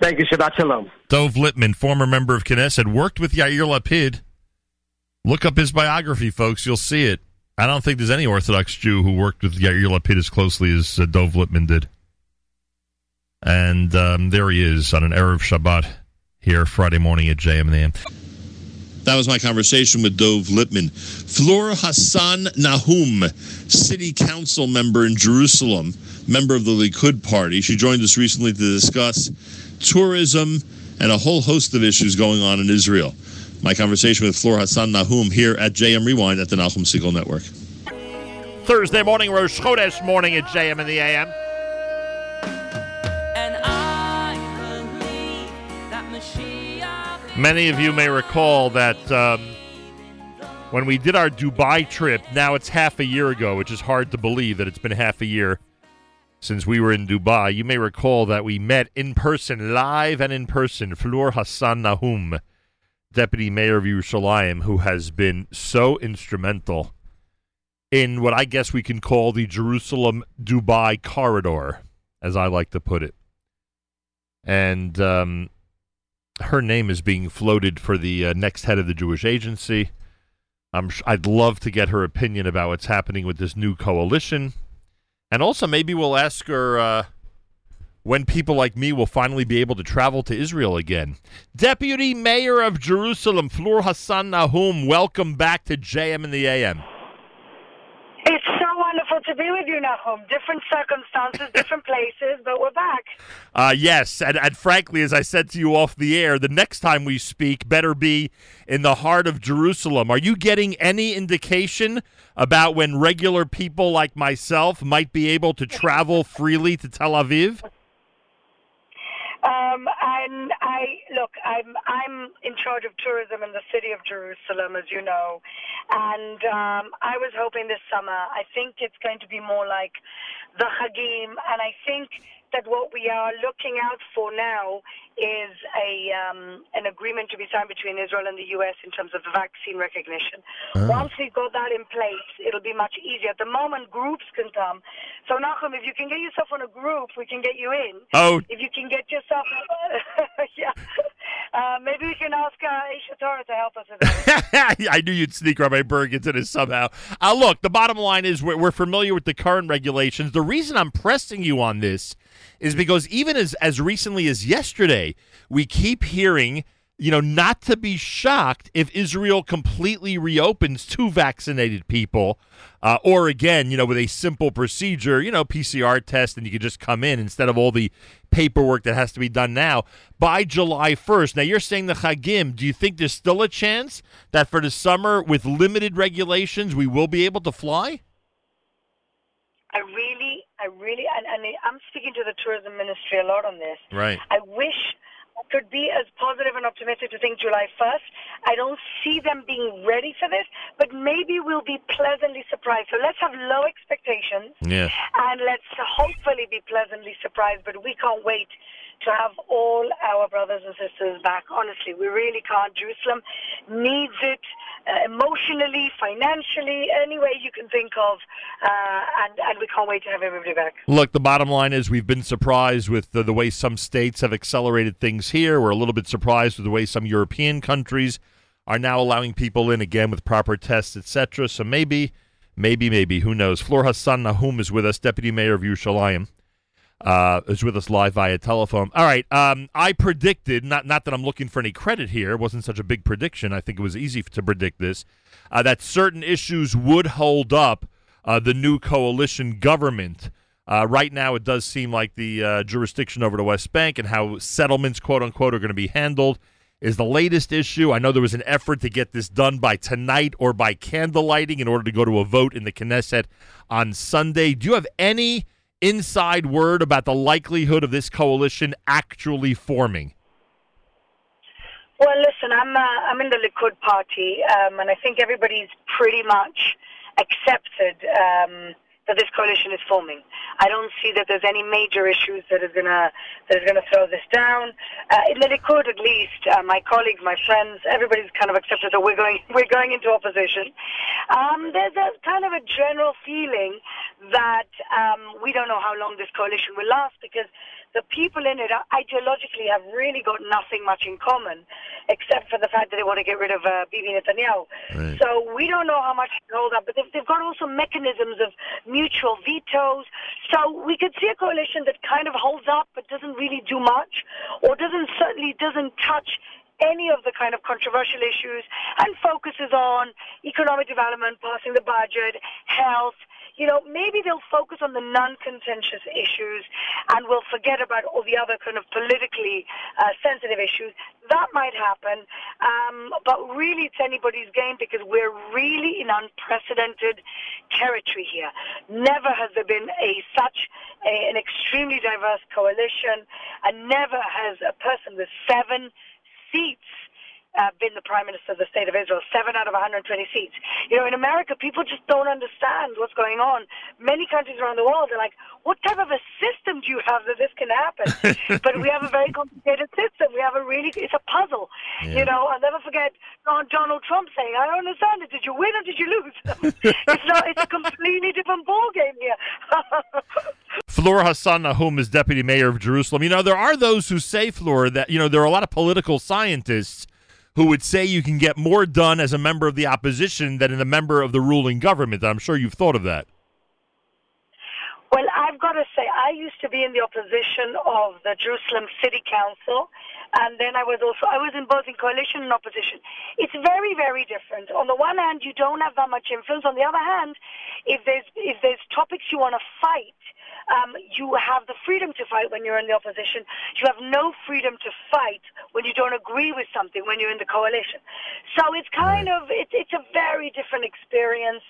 Thank you. Shabbat shalom. Dov Lipman, former member of Knesset, worked with Yair Lapid. Look up his biography, folks. You'll see it. I don't think there's any Orthodox Jew who worked with Yair Lapid as closely as uh, Dov Lipman did. And um, there he is on an Erev Shabbat here Friday morning at JM and the AM. That was my conversation with Dov Lipman. Flora Hassan Nahoum, city council member in Jerusalem, member of the Likud party. She joined us recently to discuss tourism and a whole host of issues going on in Israel. My conversation with Flora Hassan Nahoum here at JM Rewind at the Nahum Segal Network. Thursday morning, Rosh Chodesh morning at JM and the AM. Many of you may recall that um, when we did our Dubai trip, now it's half a year ago, which is hard to believe that it's been half a year since we were in Dubai. You may recall that we met in person, live and in person, Fleur Hassan Nahoum, deputy mayor of Yerushalayim, who has been so instrumental in what I guess we can call the Jerusalem Dubai corridor, as I like to put it. And um, her name is being floated for the uh, next head of the Jewish Agency. I'm sh- I'd love to get her opinion about what's happening with this new coalition, and also maybe we'll ask her uh, when people like me will finally be able to travel to Israel again. Deputy Mayor of Jerusalem, Fleur Hassan Nahoum, welcome back to JM in the AM. It's wonderful to be with you, Nahum. Different circumstances, different places, but we're back. Uh, yes, and, and frankly, as I said to you off the air, the next time we speak better be in the heart of Jerusalem. Are you getting any indication about when regular people like myself might be able to travel freely to Tel Aviv? Um, and I look, I'm I'm in charge of tourism in the city of Jerusalem, as you know, and um, I was hoping this summer. I think it's going to be more like the Hagim, and I think that what we are looking out for now is a um, an agreement to be signed between Israel and the U.S. in terms of vaccine recognition. Once we've got that in place, it'll be much easier. At the moment, groups can come. So, Nachum, if you can get yourself on a group, we can get you in. Oh, If you can get yourself, yeah, uh, maybe we can ask uh, Aish HaTorah to help us with that. I knew you'd sneak Rabbi Burg into this somehow. Uh, look, the bottom line is we're, we're familiar with the current regulations. The reason I'm pressing you on this is because even as, as recently as yesterday, we keep hearing, you know, not to be shocked if Israel completely reopens to vaccinated people, uh, or again, you know, with a simple procedure, you know, PCR test, and you can just come in instead of all the paperwork that has to be done now by July 1st. Now, you're saying the Chagim. Do you think there's still a chance that for the summer, with limited regulations, we will be able to fly? I really, I really, and, and I'm speaking to the tourism ministry a lot on this. Right. I wish could be as positive and optimistic to think July 1st. I don't see them being ready for this, but maybe we'll be pleasantly surprised. So let's have low expectations Yeah. and let's hopefully be pleasantly surprised. But we can't wait to have all our brothers and sisters back. Honestly, we really can't. Jerusalem needs it uh, emotionally, financially, any way you can think of, uh, and and we can't wait to have everybody back. Look, the bottom line is we've been surprised with the, the way some states have accelerated things here. We're a little bit surprised with the way some European countries are now allowing people in again with proper tests, etc. So maybe, maybe, maybe, who knows? Fleur Hassan Nahoum is with us, Deputy Mayor of Yerushalayim. Uh, is with us live via telephone. All right. Um, I predicted, not not that I'm looking for any credit here. It wasn't such a big prediction. I think it was easy to predict this. Uh, that certain issues would hold up uh, the new coalition government. Uh, right now, it does seem like the uh, jurisdiction over the West Bank and how settlements, quote unquote, are going to be handled is the latest issue. I know there was an effort to get this done by tonight or by candlelighting in order to go to a vote in the Knesset on Sunday. Do you have any inside word about the likelihood of this coalition actually forming? Well, listen, I'm uh, I'm in the Likud party, um, and I think everybody's pretty much accepted um, that this coalition is forming. I don't see that there's any major issues that is gonna that is gonna throw this down. Uh, in the Likud, at least, uh, my colleagues, my friends, everybody's kind of accepted that we're going we're going into opposition. Um, there's a kind of a general feeling that um, we don't know how long this coalition will last because the people in it ideologically have really got nothing much in common, except for the fact that they want to get rid of uh, Bibi Netanyahu. Right. So we don't know how much they hold up, but they've, they've got also mechanisms of mutual vetoes. So we could see a coalition that kind of holds up but doesn't really do much, or doesn't certainly doesn't touch any of the kind of controversial issues and focuses on economic development, passing the budget, health. You know, maybe they'll focus on the non-contentious issues and we'll forget about all the other kind of politically uh, sensitive issues. That might happen, um, but really it's anybody's game because we're really in unprecedented territory here. Never has there been a such a, an extremely diverse coalition, and never has a person with seven seats uh, been the prime minister of the state of Israel, seven out of 120 seats. You know, in America, people just don't understand what's going on. Many countries around the world are like, what type of a system do you have that this can happen? but we have a very complicated system. We have a really, it's a puzzle. You know, I'll never forget Donald Trump saying, I don't understand it. Did you win or did you lose? it's not, it's a completely different ballgame here. Flora Hassan Nahoum is deputy mayor of Jerusalem. You know, there are those who say, Flora, that, you know, there are a lot of political scientists who would say you can get more done as a member of the opposition than in a member of the ruling government. I'm sure you've thought of that. Well, I've got to say, I used to be in the opposition of the Jerusalem City Council, and then I was also I was in both in coalition and opposition. It's very, very different. On the one hand, you don't have that much influence. On the other hand, if there's if there's topics you want to fight, um, you have the freedom to fight when you're in the opposition. You have no freedom to fight when you don't agree with something when you're in the coalition. So it's kind of it's it's a very different experience.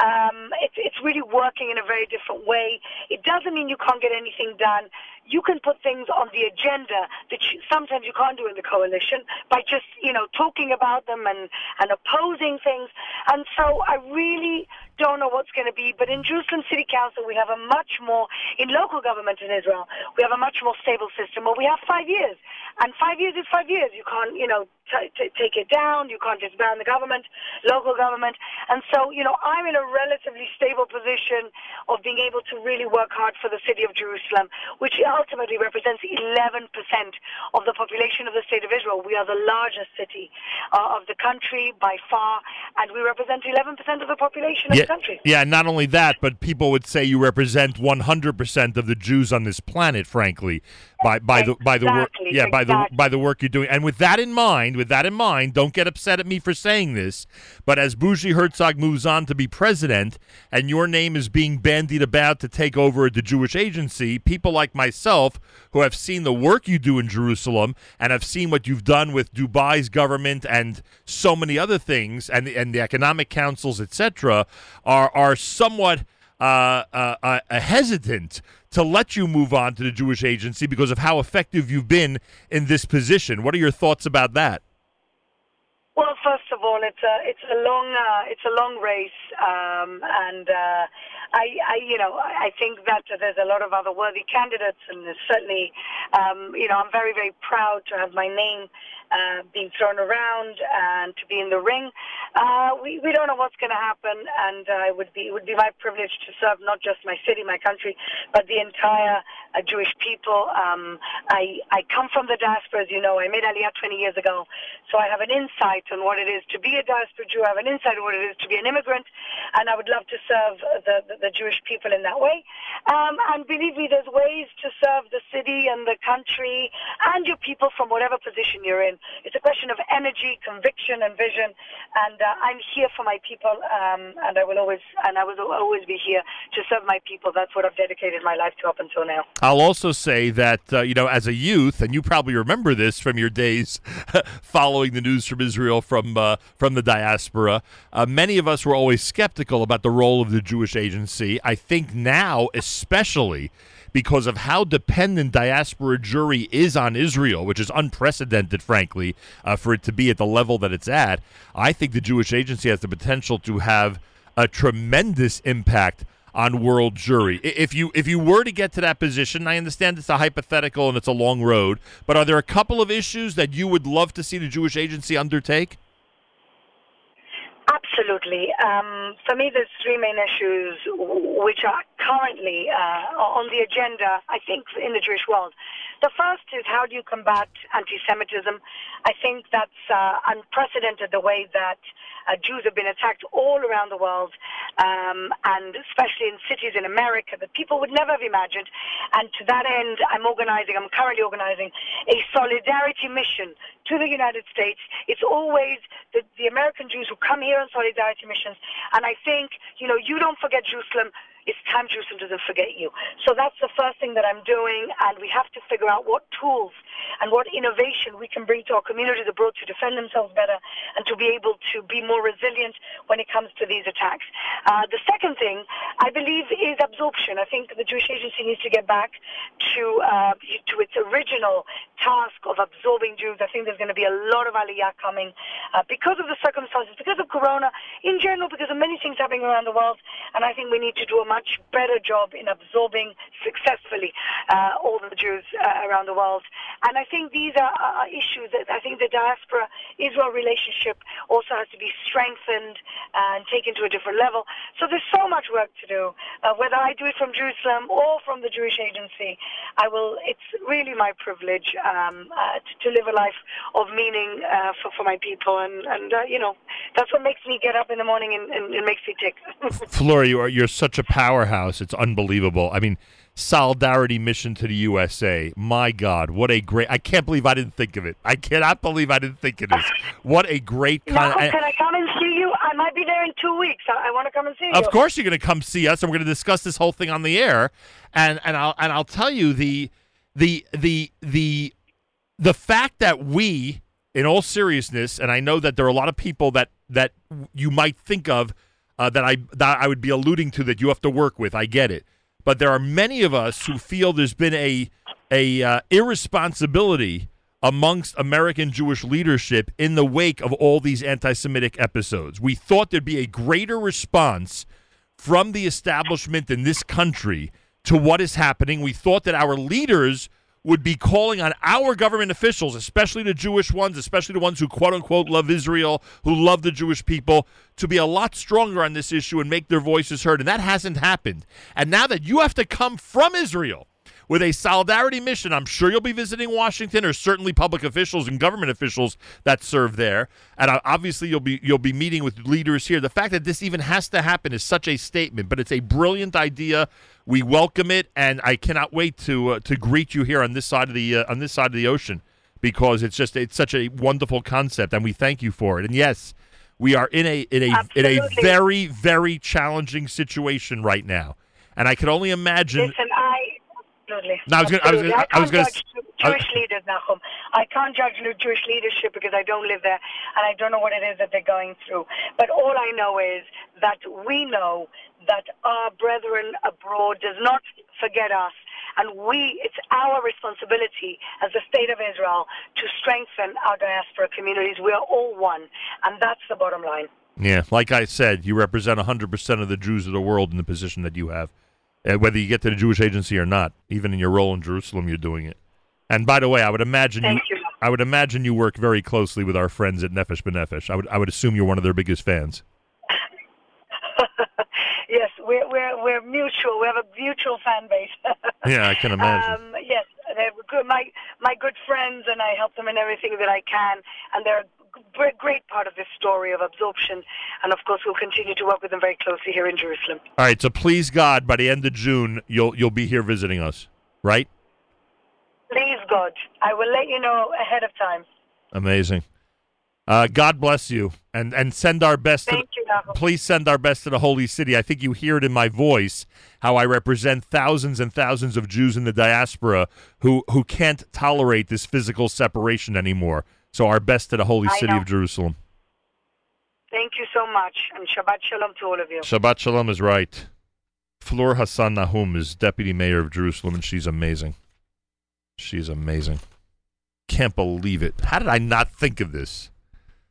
Um, it's it's really working in a very different way. It doesn't mean you can't get anything done. You can put things on the agenda that you, sometimes you can't do in the coalition by just you know talking about them and and opposing things. And so I really don't know what's going to be. But in Jerusalem City Council, we have a much more in local government in Israel. We have a much more stable system. Where we have five years, and five years is five years. You can't you know t- t- take it down. You can't disband the government, local government. And so, you know, I'm in a relatively stable position of being able to really work hard for the city of Jerusalem, which ultimately represents 11% of the population of the state of Israel. We are the largest city uh, of the country by far, and we represent 11% of the population of yeah, the country. Yeah, not only that, but people would say you represent 100% of the Jews on this planet, frankly, by by the by the work Exactly, yeah, by the by the work you're doing. And with that in mind, with that in mind, don't get upset at me for saying this, but as Bougie Herzog moves on to be president and your name is being bandied about to take over the Jewish Agency, people like myself who have seen the work you do in Jerusalem and have seen what you've done with Dubai's government and so many other things and and the economic councils, etc., are are somewhat uh, uh, uh, hesitant to let you move on to the Jewish Agency because of how effective you've been in this position. What are your thoughts about that? Well, first of all, it's a it's a long uh, it's a long race, um, and uh, I, I you know I think that there's a lot of other worthy candidates, and certainly um, you know I'm very very proud to have my name uh, being thrown around and to be in the ring. Uh, we we don't know what's going to happen, and uh, it would be it would be my privilege to serve not just my city, my country, but the entire uh, Jewish people. Um, I I come from the diaspora, as you know. I made Aliyah 20 years ago, so I have an insight on what it is to be a diaspora Jew. I have an insight on what it is to be an immigrant, and I would love to serve the the, the Jewish people in that way. Um, and believe me, there's ways to serve the city and the country and your people from whatever position you're in. It's a question of energy, conviction, and vision. And uh, I'm here for my people, um, and I will always and I will always be here to serve my people. That's what I've dedicated my life to up until now. I'll also say that uh, you know, as a youth, and you probably remember this from your days following the news from Israel from uh, from the diaspora. Uh, many of us were always skeptical about the role of the Jewish Agency. I think now, especially because of how dependent diaspora Jewry is on Israel, which is unprecedented, frankly, uh, for it to be at the level that it's at. I think the Jewish Agency has the potential to have a tremendous impact on world Jewry. If you if you were to get to that position, I understand it's a hypothetical and it's a long road, but are there a couple of issues that you would love to see the Jewish Agency undertake? Absolutely. Um, for me, there's three main issues which are currently uh, on the agenda, I think, in the Jewish world. The first is how do you combat anti Semitism? I think that's uh, unprecedented the way that uh, Jews have been attacked all around the world, um, and especially in cities in America that people would never have imagined. And to that end, I'm organizing, I'm currently organizing a solidarity mission to the United States. It's always the, the American Jews who come here on solidarity missions. And I think, you know, you don't forget Jerusalem. It's time Jerusalem doesn't forget you. So that's the first thing that I'm doing, and we have to figure out what tools and what innovation we can bring to our communities abroad to defend themselves better and to be able to be more resilient when it comes to these attacks. Uh, the second thing, I believe, is absorption. I think the Jewish Agency needs to get back to uh, to its original task of absorbing Jews. I think there's going to be a lot of aliyah coming uh, because of the circumstances, because of Corona, in general, because of many things happening around the world. And I think we need to do a much better job in absorbing successfully uh, all the Jews uh, around the world. And I think these are, issues that I think the diaspora Israel relationship also has to be strengthened and taken to a different level. So there's so much work to do. Uh, whether I do it from Jerusalem or from the Jewish Agency, I will. It's really my privilege um, uh, to, to live a life of meaning uh, for for my people, and and uh, you know that's what makes me get up in the morning and, and it makes me tick. Flora, you are you're such a powerhouse. It's unbelievable. I mean, solidarity mission to the USA. My God, what a great! I can't believe I didn't think of it. I cannot believe I didn't think of this. What a great now, can I come and see you? I might be there in two weeks. I, I want to come and see you. Of course, you're going to come see us, and we're going to discuss this whole thing on the air. And and I'll and I'll tell you the the the the the fact that we, in all seriousness, and I know that there are a lot of people that that you might think of uh, that I that I would be alluding to that you have to work with. I get it, but there are many of us who feel there's been a a uh, irresponsibility amongst American Jewish leadership in the wake of all these anti-Semitic episodes. We thought there'd be a greater response from the establishment in this country to what is happening. We thought that our leaders would be calling on our government officials, especially the Jewish ones, especially the ones who quote unquote love Israel, who love the Jewish people, to be a lot stronger on this issue and make their voices heard. And that hasn't happened. And now that you have to come from Israel with a solidarity mission, I'm sure you'll be visiting Washington or certainly public officials and government officials that serve there. And uh, obviously you'll be you'll be meeting with leaders here. The fact that this even has to happen is such a statement, but it's a brilliant idea. We welcome it, and I cannot wait to uh, to greet you here on this side of the uh, on this side of the ocean because it's just it's such a wonderful concept, and we thank you for it. And yes, we are in a in a in a very very challenging situation right now, and I can only imagine. Listen, I absolutely. No, I was gonna- I was gonna- I was can't gonna- judge I- Jewish leaders, Nahum. I can't judge Jewish leadership because I don't live there and I don't know what it is that they're going through. But all I know is that we know that our brethren abroad does not forget us. And we, it's our responsibility as the state of Israel to strengthen our diaspora communities. We are all one. And that's the bottom line. Yeah, like I said, you represent 100% of the Jews of the world in the position that you have, whether you get to the Jewish agency or not. Even in your role in Jerusalem, you're doing it. And by the way, I would imagine Thank you. I would imagine you work very closely with our friends at Nefesh B'Nefesh. I would I would assume you're one of their biggest fans. yes, we're, we're, we're mutual. We have a mutual fan base. Yeah, I can imagine. Um, yes, they're good, my my good friends, and I help them in everything that I can, and they're a great part of this story of absorption. And of course, we'll continue to work with them very closely here in Jerusalem. All right, so please God, by the end of June, you'll you'll be here visiting us, right? Please, God, I will let you know ahead of time. Amazing. Uh, God bless you, and and send our best. to Thank you, Nahum. please send our best to the holy city. I think you hear it in my voice how I represent thousands and thousands of Jews in the diaspora who who can't tolerate this physical separation anymore. So our best to the holy I city know. of Jerusalem. Thank you so much, and Shabbat Shalom to all of you. Shabbat Shalom is right. Fleur Hassan Nahoum is deputy mayor of Jerusalem, and she's amazing. She's amazing. Can't believe it. How did I not think of this?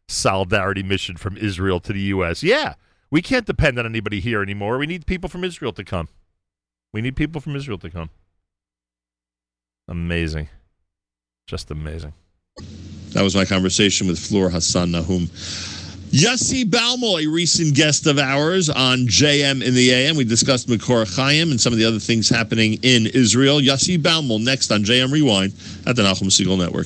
Solidarity mission from Israel to the U.S. Yeah, we can't depend on anybody here anymore. We need people from Israel to come. We need people from Israel to come. Amazing. Just amazing. That was my conversation with Fleur Hassan Nahoum. Yossi Baumel, a recent guest of ours on JM in the AM. We discussed Makor Chaim and some of the other things happening in Israel. Yossi Baumel next on JM Rewind at the Nahum Segal Network.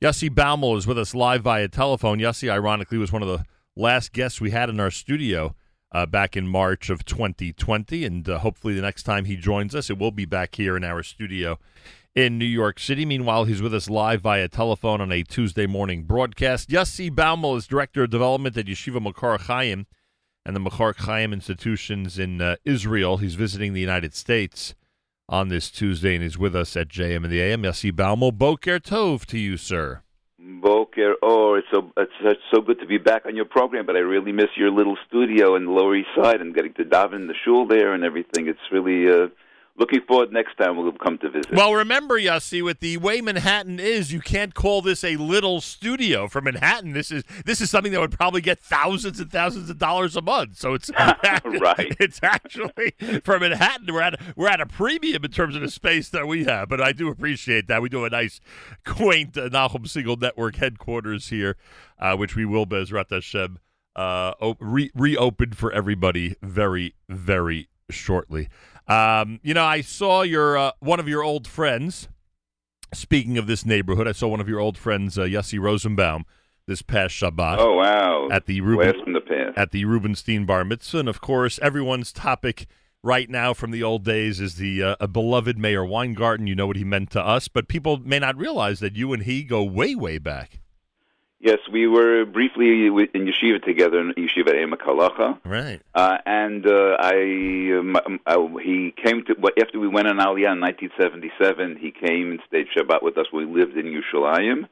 Yossi Baumel is with us live via telephone. Yossi, ironically, was one of the last guests we had in our studio uh, back in March of 2020, and uh, hopefully the next time he joins us, it will be back here in our studio in New York City. Meanwhile, he's with us live via telephone on a Tuesday morning broadcast. Yossi Baumel is Director of Development at Yeshiva Makor Chaim and the Makor Chaim institutions in uh, Israel. He's visiting the United States on this Tuesday, and he's with us at JM and the AM. Yossi Baumel, Boker Tov to you, sir. Boker, oh, it's so it's so good to be back on your program, but I really miss your little studio in the Lower East Side and getting to daven the shul there and everything. It's really uh, looking forward next time we'll come to visit. Well, remember, Yossi, with the way Manhattan is, you can't call this a little studio for Manhattan. This is this is something that would probably get thousands and thousands of dollars a month. So it's Right. It's actually for Manhattan, we're at a, we're at a premium in terms of the space that we have. But I do appreciate that. We do a nice, quaint uh, Nahum Segal Network headquarters here, uh, which we will, Bezrat Hashem, uh, re- reopen for everybody very, very shortly. Um, you know, I saw your uh, one of your old friends, Speaking of this neighborhood, I saw one of your old friends, uh, Yossi Rosenbaum, this past Shabbat Oh wow! at the Ruben, the past. at the Rubenstein Bar Mitzvah, and of course, everyone's topic right now from the old days is the uh, a beloved Meir Weingarten. You know what he meant to us, but people may not realize that you and he go way, way back. Yes, we were briefly in yeshiva together in yeshiva Emek Halacha. Right. Uh, and uh, I, um, um, uh, he came to after we went on Aliyah in 1977. He came and stayed Shabbat with us. We lived in Yerushalayim,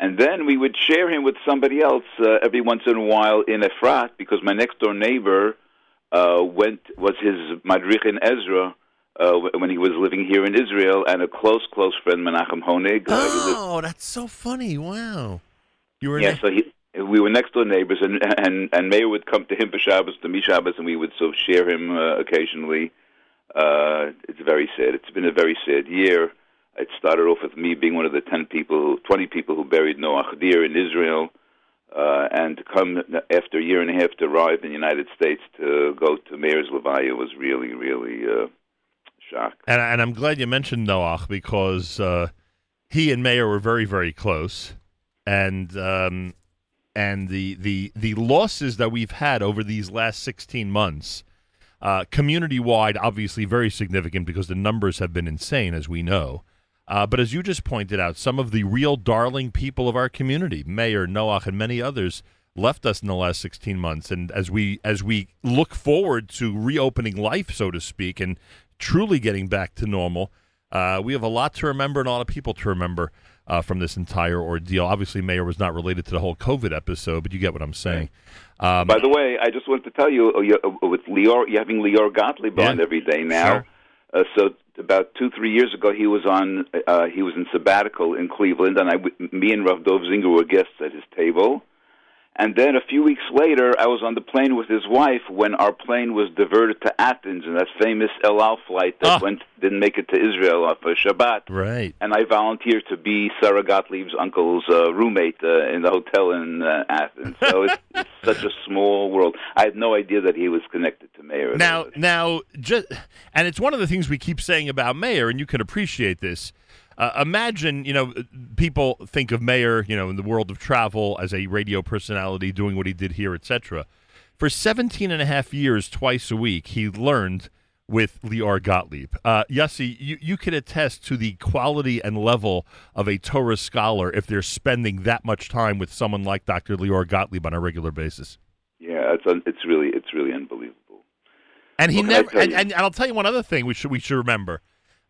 and then we would share him with somebody else uh, every once in a while in Efrat because my next door neighbor uh, went was his madrich in Ezra. Uh, when he was living here in Israel, and a close, close friend, Menachem Honig. Uh, he lived- Oh, that's so funny! Wow, you were yeah, so he, we were next door neighbors, and and and Meir would come to him for Shabbos, to me Shabbos, and we would sort of share him uh, occasionally. Uh, it's very sad. It's been a very sad year. It started off with me being one of the ten people, twenty people who buried Noach Dear in Israel, uh, and to come after a year and a half to arrive in the United States to go to Meir's Levaya was really, really uh, shock. And, and I'm glad you mentioned Noach because uh, he and Meir were very, very close, and um, and the the the losses that we've had over these last 16 months, uh, community wide, obviously very significant because the numbers have been insane, as we know. Uh, but as you just pointed out, some of the real darling people of our community, Meir Noach and many others, left us in the last 16 months. And as we as we look forward to reopening life, so to speak, and truly getting back to normal, uh, we have a lot to remember and a lot of people to remember uh, from this entire ordeal. Obviously, Meir was not related to the whole COVID episode, but you get what I'm saying. Um, By the way, I just wanted to tell you, uh, uh, with Lior, you're having Lior Gottlieb on Yeah. every day now. Sure. Uh, so about two, three years ago, he was on. Uh, he was in sabbatical in Cleveland, and I, me and Rav Dov Zinger were guests at his table. And then a few weeks later, I was on the plane with his wife when our plane was diverted to Athens, and that famous El Al flight that Ah. went didn't make it to Israel for Shabbat right. and I volunteered to be Sarah Gottlieb's uncle's uh, roommate uh, in the hotel in uh, Athens. So it's, it's such a small world. I had no idea that he was connected to Meir. Now, now, just and it's one of the things we keep saying about Meir, and you can appreciate this. Uh, imagine, you know, people think of Meir, you know, in the world of travel as a radio personality doing what he did here, etc. For 17 and a half years, twice a week, he learned with Lior Gottlieb. Uh, Yossi, you, you can attest to the quality and level of a Torah scholar if they're spending that much time with someone like Dr. Lior Gottlieb on a regular basis. yeah, it's un- it's really it's really unbelievable. And he can never. And, and, I'll tell you one other thing we should we should remember.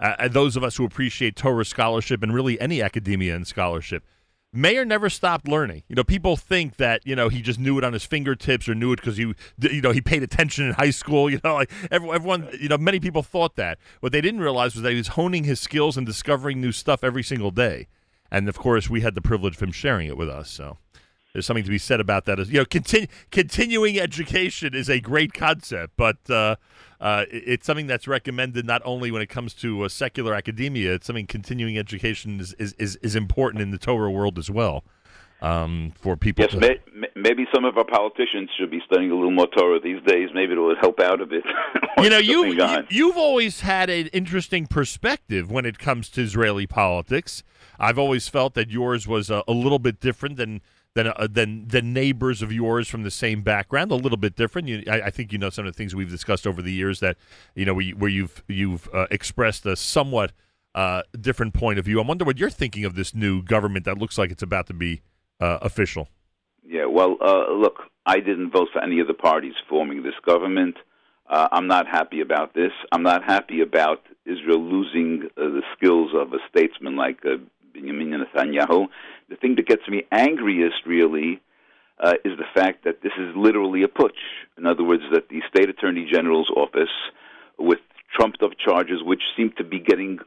Uh, those of us who appreciate Torah scholarship and really any academia and scholarship, Meir never stopped learning. You know, people think that you know he just knew it on his fingertips or knew it because he you know he paid attention in high school. You know, like everyone, everyone you know many people thought that. What they didn't realize was that he was honing his skills and discovering new stuff every single day. And of course, we had the privilege of him sharing it with us. So there's something to be said about that. You know, continu- continuing education is a great concept, but uh, uh, it- it's something that's recommended not only when it comes to uh, secular academia. It's something continuing education is, is, is, is important in the Torah world as well. Um, for people, Yes, to, may, may- maybe some of our politicians should be studying a little more Torah these days. Maybe it would help out a bit. you know, you, you you've always had an interesting perspective when it comes to Israeli politics. I've always felt that yours was a, a little bit different than than uh, than than neighbors of yours from the same background. A little bit different. You, I, I think you know some of the things we've discussed over the years that you know we, where you've you've uh, expressed a somewhat uh, different point of view. I wonder what you're thinking of this new government that looks like it's about to be uh, official. Yeah, well, uh, look, I didn't vote for any of the parties forming this government. Uh, I'm not happy about this. I'm not happy about Israel losing the skills of a statesman like Benjamin Netanyahu. The thing that gets me angriest, really, uh, is the fact that this is literally a putsch. In other words, that the state attorney general's office, with trumped up charges, which seem to be getting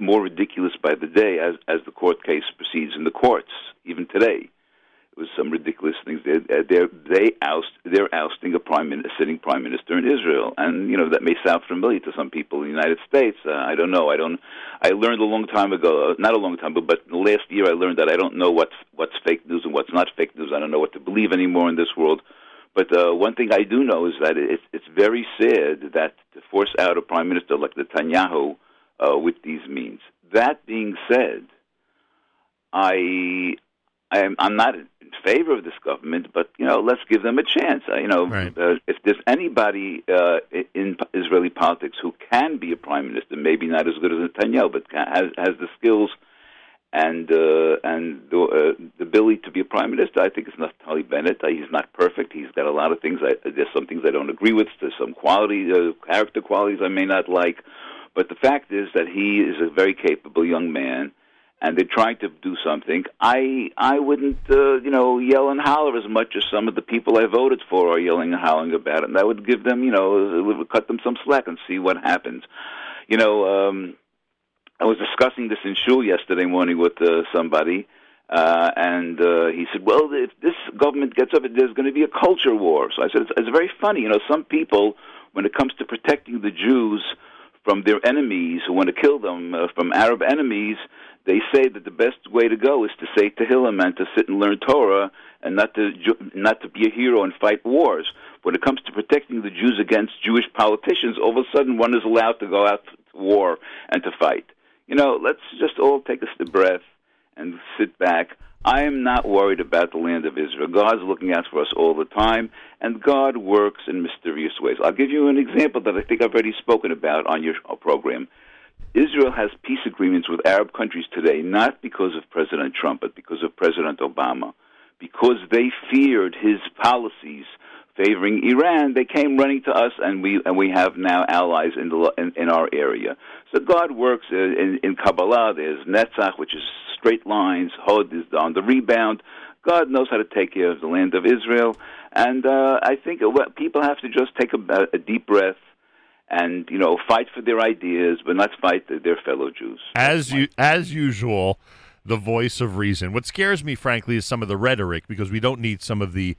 more ridiculous by the day as as the court case proceeds in the courts, even today was some ridiculous things. They they they oust they're ousting a prime a sitting prime minister in Israel, and you know that may sound familiar to some people in the United States. Uh, I don't know. I don't. I learned a long time ago, uh, not a long time ago, but last year, I learned that I don't know what's what's fake news and what's not fake news. I don't know what to believe anymore in this world. But uh, one thing I do know is that it's it's very sad that to force out a prime minister like Netanyahu uh, with these means. That being said, I I'm, I'm not in favor of this government, but you know, let's give them a chance. Uh, you know, Right. uh, if there's anybody uh, in Israeli politics who can be a prime minister, maybe not as good as Netanyahu, but can, has has the skills and uh, and the, uh, the ability to be a prime minister, I think it's Naftali Bennett. Uh, he's not perfect. He's got a lot of things. I, there's some things I don't agree with. There's some quality, uh, character qualities I may not like. But the fact is that he is a very capable young man, and they're trying to do something. I I wouldn't uh, you know yell and holler as much as some of the people I voted for are yelling and howling about it. And I would give them you know would cut them some slack and see what happens. You know. um I was discussing this in shul yesterday morning with uh, somebody, uh, and uh, he said, "Well, if this government gets up, there's going to be a culture war." So I said, "It's, it's very funny. You know, some people, when it comes to protecting the Jews from their enemies who want to kill them, uh, from Arab enemies, they say that the best way to go is to say Tehillim and to sit and learn Torah, and not to not to be a hero and fight wars. When it comes to protecting the Jews against Jewish politicians, all of a sudden one is allowed to go out to war and to fight." you know, let's just all take a breath and sit back. I am not worried about the land of Israel. God's looking out for us all the time, and God works in mysterious ways. I'll give you an example that I think I've already spoken about on your program. Israel has peace agreements with Arab countries today, not because of President Trump, but because of President Obama. Because they feared his policies favoring Iran, they came running to us, and we and we have now allies in the in, in our area. So God works in, in Kabbalah. There's Netzach, which is straight lines. Hod is on the rebound. God knows how to take care of the land of Israel, and uh, I think people have to just take a, a deep breath and you know fight for their ideas, but not fight their fellow Jews. As you as usual, the voice of reason. What scares me, frankly, is some of the rhetoric because we don't need some of the.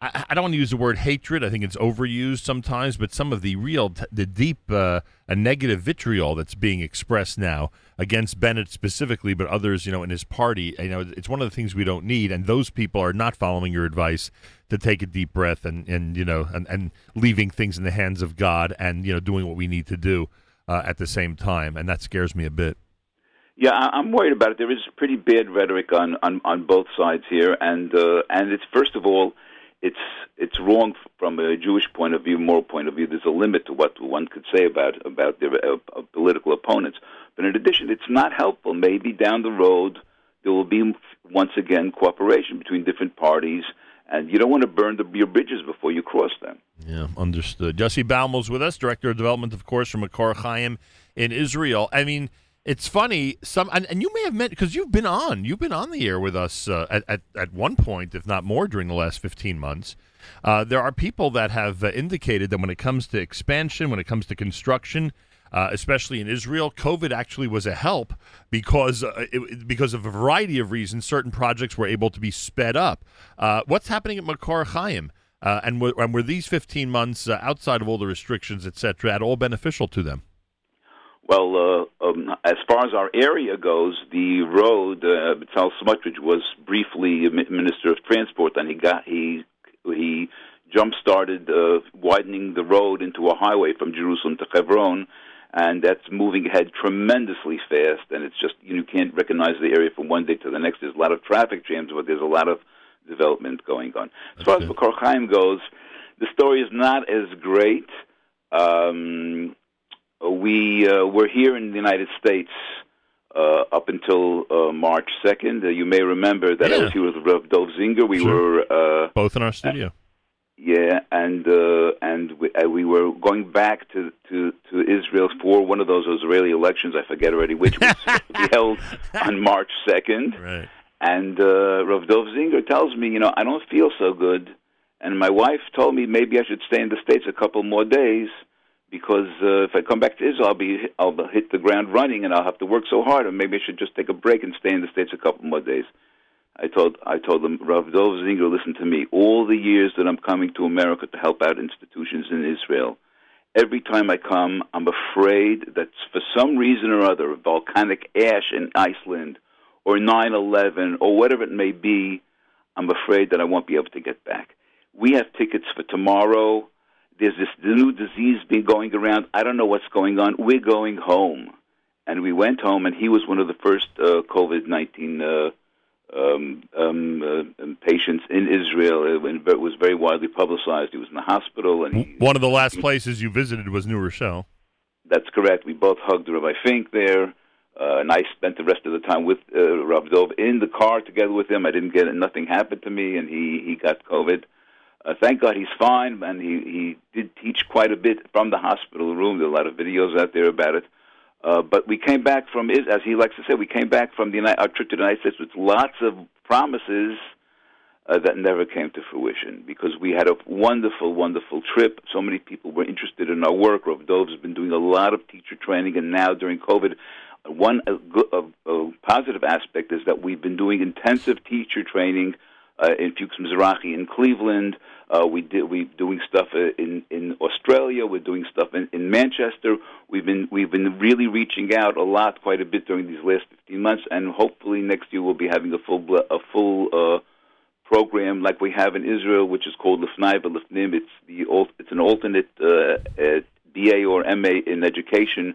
I, I don't want to use the word hatred. I think it's overused sometimes, but some of the real, the deep, uh, a negative vitriol that's being expressed now against Bennett specifically, but others, you know, in his party. You know, it's one of the things we don't need, and those people are not following your advice to take a deep breath and, and you know, and, and leaving things in the hands of God, and you know, doing what we need to do uh, at the same time, and that scares me a bit. Yeah, I'm worried about it. There is pretty bad rhetoric on on, on both sides here, and uh, and it's first of all, it's it's wrong from a Jewish point of view, moral point of view. There's a limit to what one could say about about their uh, uh, political opponents. But in addition, it's not helpful. Maybe down the road there will be once again cooperation between different parties, and you don't want to burn the, your bridges before you cross them. Yeah, understood. Yossi Baumel's with us, director of development, of course, from Makor Chaim in Israel. I mean, it's funny. Some and, and you may have met because you've been on. You've been on the air with us uh, at, at at one point, if not more, during the last fifteen months. Uh, there are people that have uh, indicated that when it comes to expansion, when it comes to construction, uh, especially in Israel, COVID actually was a help because uh, it, because of a variety of reasons. Certain projects were able to be sped up. Uh, what's happening at Makor Chaim? Uh, and, were, and were these 15 months uh, outside of all the restrictions, et cetera, at all beneficial to them? Well, uh, um, as far as our area goes, the road, uh, Betzal Smotrich was briefly Minister of Transport, and he got he he jump started uh, widening the road into a highway from Jerusalem to Hebron, and that's moving ahead tremendously fast. And it's just you can't recognize the area from one day to the next. There's a lot of traffic jams, but there's a lot of development going on. As far as Okay. Makor Chaim goes, the story is not as great. Um, we uh, were here in the United States uh, up until uh, March 2nd. Uh, you may remember that I was here with Rav Dov Zinger. We Sure. were, uh, Both in our studio. yeah, and uh, and we, uh, we were going back to, to, to Israel for one of those Israeli elections. I forget already which was held on March 2nd. Right. And uh, Rav Dov Zinger tells me, you know, I don't feel so good. And my wife told me maybe I should stay in the States a couple more days because uh, if I come back to Israel, I'll be I'll hit the ground running and I'll have to work so hard. And maybe I should just take a break and stay in the States a couple more days. I told I told them, Rav Dov Zinger, listen to me. All the years that I'm coming to America to help out institutions in Israel, every time I come, I'm afraid that for some reason or other, volcanic ash in Iceland or 9/11 or whatever it may be, I'm afraid that I won't be able to get back. We have tickets for tomorrow. There's this new disease being going around. I don't know what's going on. We're going home. and we went home, and he was one of the first uh, COVID nineteen. Uh, um, um, uh, um, patients in Israel. It, it was very widely publicized. He was in the hospital, and he, One of the last places you visited was New Rochelle. that's correct. We both hugged Rabbi Fink there, uh, and I spent the rest of the time with uh, Rav Dov in the car together with him. I didn't get it; nothing happened to me, and he he got COVID. Uh, thank God he's fine, and he he did teach quite a bit from the hospital room. There are a lot of videos out there about it. Uh, but we came back from, as he likes to say, we came back from the Uni- our trip to the United States with lots of promises uh, that never came to fruition because we had a wonderful, wonderful trip. So many people were interested in our work. Rav Dov has been doing a lot of teacher training, and now during COVID, one a, a, a positive aspect is that we've been doing intensive teacher training uh, in Fuchs Mizrachi in Cleveland. Uh, we did we doing stuff uh, in in Australia. We're doing stuff in, in Manchester. We've been we've been really reaching out a lot, quite a bit during these last 15 months, and hopefully next year we'll be having a full a full uh, program like we have in Israel, which is called Lifnai Lifnim. It's the it's an alternate uh, uh, BA or MA in education,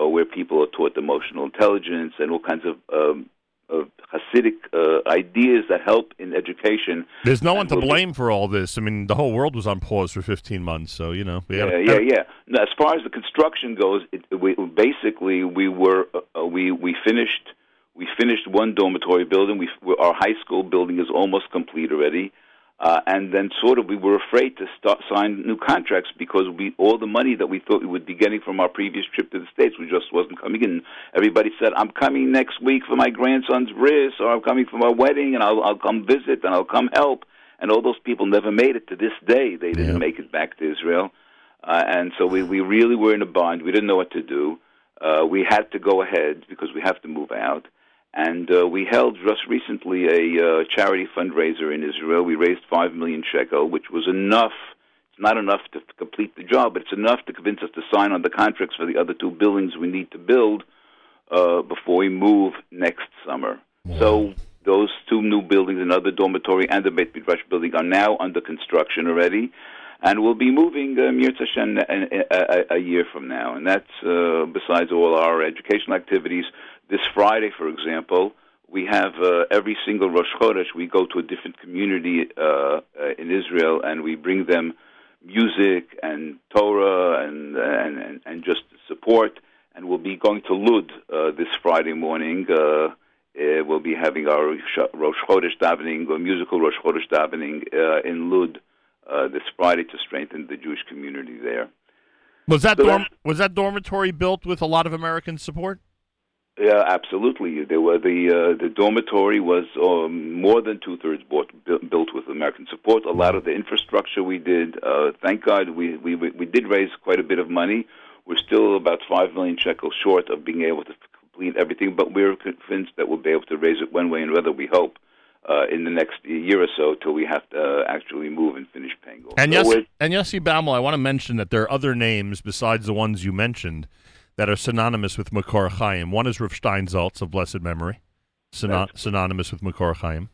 uh, where people are taught emotional intelligence and all kinds of um, of Hasidic uh, ideas that help in education. There's no one to blame for all this. I mean, the whole world was on pause for 15 months, so you know. Yeah, gotta- yeah, yeah. Now, as far as the construction goes, it, we, basically we were uh, we we finished we finished one dormitory building. We- our high school building is almost complete already, uh, and then sort of we were afraid to start sign new contracts because we all the money that we thought we would be getting from our previous trip to the states, we just wasn't coming in. Everybody said, "I'm coming next week for my grandson's bris, or I'm coming for my wedding, and I'll I'll come visit and I'll come help." And all those people never made it to this day. They didn't Yeah. make it back to Israel. Uh, and so we, we really were in a bind. We didn't know what to do. Uh, we had to go ahead because we have to move out. And uh, we held just recently a uh, charity fundraiser in Israel. We raised five million shekel, which was enough. It's not enough to complete the job, but it's enough to convince us to sign on the contracts for the other two buildings we need to build uh, before we move next summer. So those two new buildings, another dormitory and the Beit Midrash building, are now under construction already, and we'll be moving uh, Mir Hashem a, a, a year from now. And that's uh, besides all our educational activities. This Friday, for example, we have uh, every single Rosh Chodesh. We go to a different community uh, uh, in Israel, and we bring them music and Torah and and and, just support. And we'll be going to Lud uh, this Friday morning. Uh, uh, we'll be having our Rosh Chodesh davening, or musical Rosh Chodesh davening uh, in Lud uh, this Friday to strengthen the Jewish community there. Was that So dorm- was that dormitory built with a lot of American support? Yeah, absolutely. There were the uh, the dormitory was um, more than two thirds built, built with American support. A lot of the infrastructure we did. Uh, thank God we, we we did raise quite a bit of money. We're still about five million shekels short of being able to complete everything, but we're convinced that we'll be able to raise it one way and another. We hope uh, in the next year or so till we have to uh, actually move and finish paying. And So yes, and Yossi Baumel, I want to mention that there are other names besides the ones you mentioned that are synonymous with Makor Chaim. One is Rav Steinsaltz of blessed memory, syno- synonymous with Makor Chaim.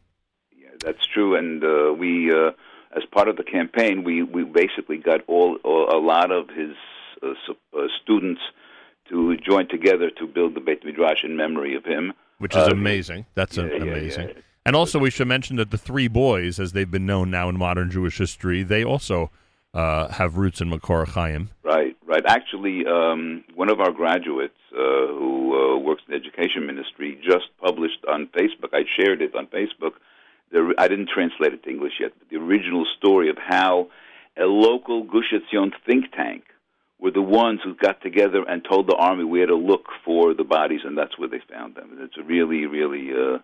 Yeah, that's true. And uh, we, uh, as part of the campaign, we, we basically got all, all a lot of his uh, uh, students to join together to build the Beit Midrash in memory of him. which is Uh, amazing. That's yeah, a- yeah, amazing. And also, we should mention that the three boys, as they've been known now in modern Jewish history, they also uh, have roots in Makor Chaim. Right, right. Actually, um, one of our graduates uh, who uh, works in the education ministry just published on Facebook. I shared it on Facebook. The, I didn't translate it to English yet, but the original story of how a local Gush Etzion think tank were the ones who got together and told the army we had to look for the bodies, and that's where they found them. And it's a really, really, uh,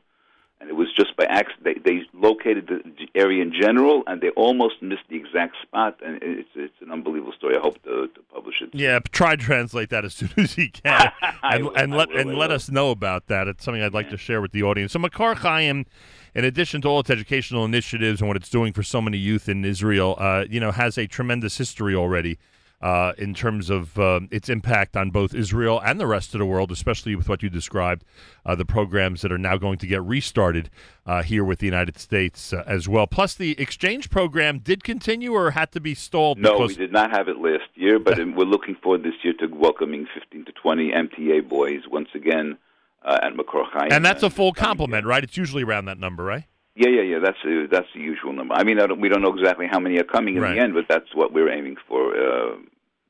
and it was just by accident. They, they located the area in general, and they almost missed the exact spot. And it's it's an unbelievable story. I hope to, to publish it. Yeah, try to translate that as soon as you can, and, will, and let will, and let us know about that. It's something I'd like to share with the audience. So Makor Chaim, in addition to all its educational initiatives and what it's doing for so many youth in Israel, uh, you know, has a tremendous history already. Uh, in terms of um, its impact on both Israel and the rest of the world, especially with what you described, uh, the programs that are now going to get restarted uh, here with the United States uh, as well. Plus, the exchange program did continue or had to be stalled. No, because- we did not have it last year, but we're looking forward this year to welcoming 15 to 20 MTA boys once again uh, at Makor Chaim. and that's a full complement, right? It's usually around that number, right? Yeah, yeah, yeah. That's uh, that's the usual number. I mean, I don't, we don't know exactly how many are coming in Right. the end, but that's what we're aiming for. Uh,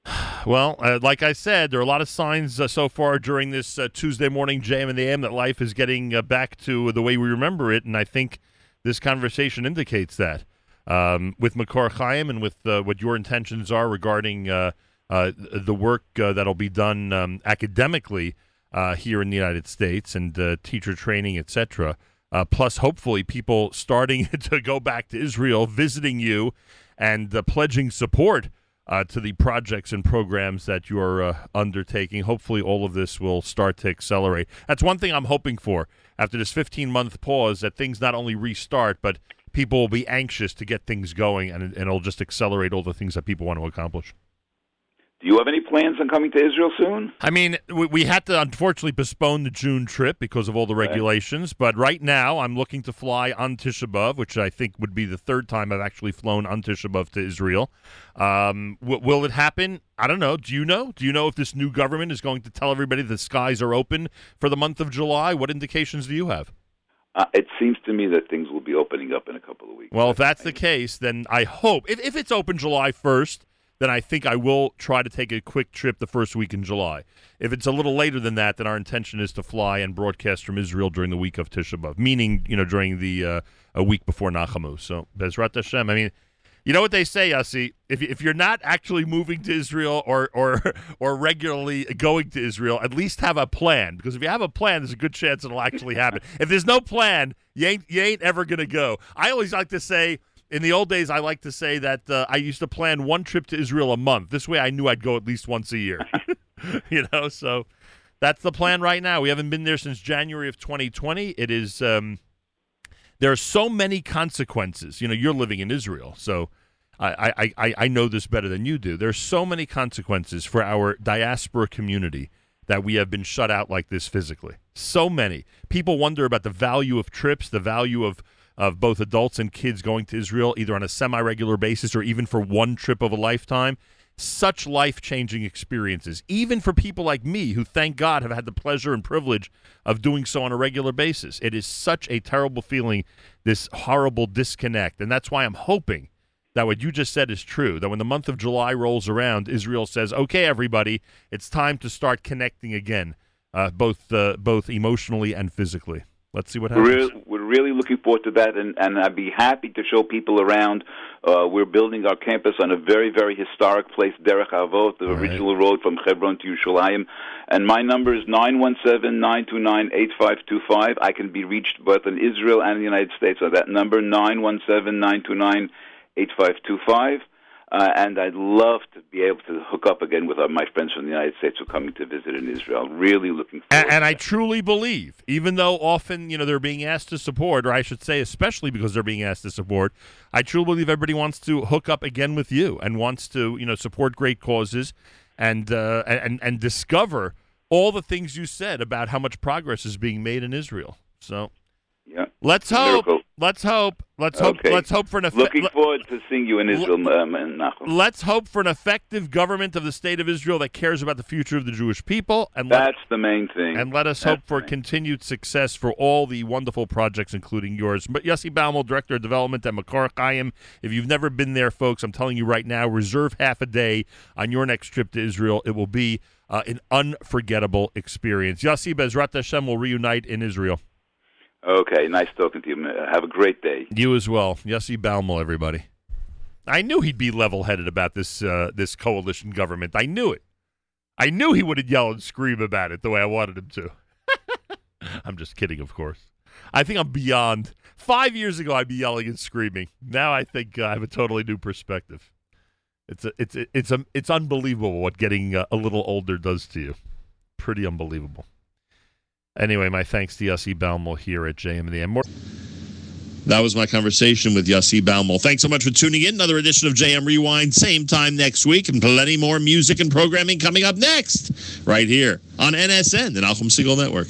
Well, uh, like I said, there are a lot of signs uh, so far during this uh, Tuesday morning JM in the AM that life is getting uh, back to the way we remember it, and I think this conversation indicates that. Um, with Makor Chaim and with uh, what your intentions are regarding uh, uh, the work uh, that'll be done um, academically uh, here in the United States and uh, teacher training, etc. Uh, plus, hopefully, people starting to go back to Israel, visiting you, and uh, pledging support uh, to the projects and programs that you're uh, undertaking. Hopefully, all of this will start to accelerate. That's one thing I'm hoping for after this 15 month pause that things not only restart, but people will be anxious to get things going and, and it'll just accelerate all the things that people want to accomplish. Do you have any plans on coming to Israel soon? I mean, we, we had to unfortunately postpone the June trip because of all the regulations. But right now, I'm looking to fly on Tisha B'av, which I think would be the third time I've actually flown on Tisha B'av to Israel. Um, w- will it happen? I don't know. Do you know? Do you know if this new government is going to tell everybody the skies are open for the month of July? What indications do you have? Uh, it seems to me that things will be opening up in a couple of weeks. Well, if that's the case, then I hope if, if it's open July 1st, then I think I will try to take a quick trip the first week in July. If it's a little later than that, then our intention is to fly and broadcast from Israel during the week of Tisha B'av, meaning you know during the uh, a week before Nachamu. So Bezrat Hashem. I mean, you know what they say, Yossi? If if you're not actually moving to Israel or or or regularly going to Israel, at least have a plan. Because if you have a plan, there's a good chance it'll actually happen. if there's no plan, you ain't you ain't ever gonna go. I always like to say. In the old days, I like to say that uh, I used to plan one trip to Israel a month. This way, I knew I'd go at least once a year. you know, so that's the plan right now. We haven't been there since January of 2020. It is um, there are so many consequences. You know, you're living in Israel, so I, I, I, I know this better than you do. There's so many consequences for our diaspora community that we have been shut out like this physically. So many people wonder about the value of trips, the value of of both adults and kids going to Israel, either on a semi-regular basis or even for one trip of a lifetime. Such life-changing experiences, even for people like me, who thank God have had the pleasure and privilege of doing so on a regular basis. It is such a terrible feeling, this horrible disconnect, and that's why I'm hoping that what you just said is true. That when the month of July rolls around, Israel says, "Okay, everybody, it's time to start connecting again, uh, both uh, both emotionally and physically." Let's see what happens. we're really looking forward to that, and, and I'd be happy to show people around. Uh, we're building our campus on a very, very historic place, Derech Avot, the Right. original road from Hebron to Yerushalayim. And my number is 917-929-8525. I can be reached both in Israel and the United States on that number, 917-929-8525. Uh, and I'd love to be able to hook up again with uh, my friends from the United States who are coming to visit in Israel. Really looking forward And, and I truly believe, even though often you know they're being asked to support, or I should say, especially because they're being asked to support, I truly believe everybody wants to hook up again with you and wants to you know support great causes and uh, and and discover all the things you said about how much progress is being made in Israel. So yeah. let's hope. Miracle. Let's hope. Let's hope. Okay. Let's hope for an effect. Looking forward to seeing you in Israel, um, and Nachum. Let's hope for an effective government of the state of Israel that cares about the future of the Jewish people, and let, That's the main thing. and let us That's hope for continued success for all the wonderful projects, including yours. But Yossi Baumel, Director of Development at Makor Chaim. If you've never been there, folks, I'm telling you right now, reserve half a day on your next trip to Israel. It will be uh, an unforgettable experience. Yossi Bezrat Hashem will reunite in Israel. Okay, nice talking to you. Have a great day. You as well, Yossi Baumel, everybody. I knew he'd be level-headed about this uh, this coalition government. I knew it. I knew he would yell and scream about it the way I wanted him to. I'm just kidding, of course. I think I'm beyond. Five years ago, I'd be yelling and screaming. Now I think uh, I have a totally new perspective. It's a, it's a, it's a, it's unbelievable what getting uh, a little older does to you. Pretty unbelievable. Anyway, my thanks to Yossi Baumel here at JM in the AM. That was my conversation with Yossi Baumel. Thanks so much for tuning in. Another edition of JM Rewind, same time next week, and plenty more music and programming coming up next, right here on NSN, the Nahum Segal Network.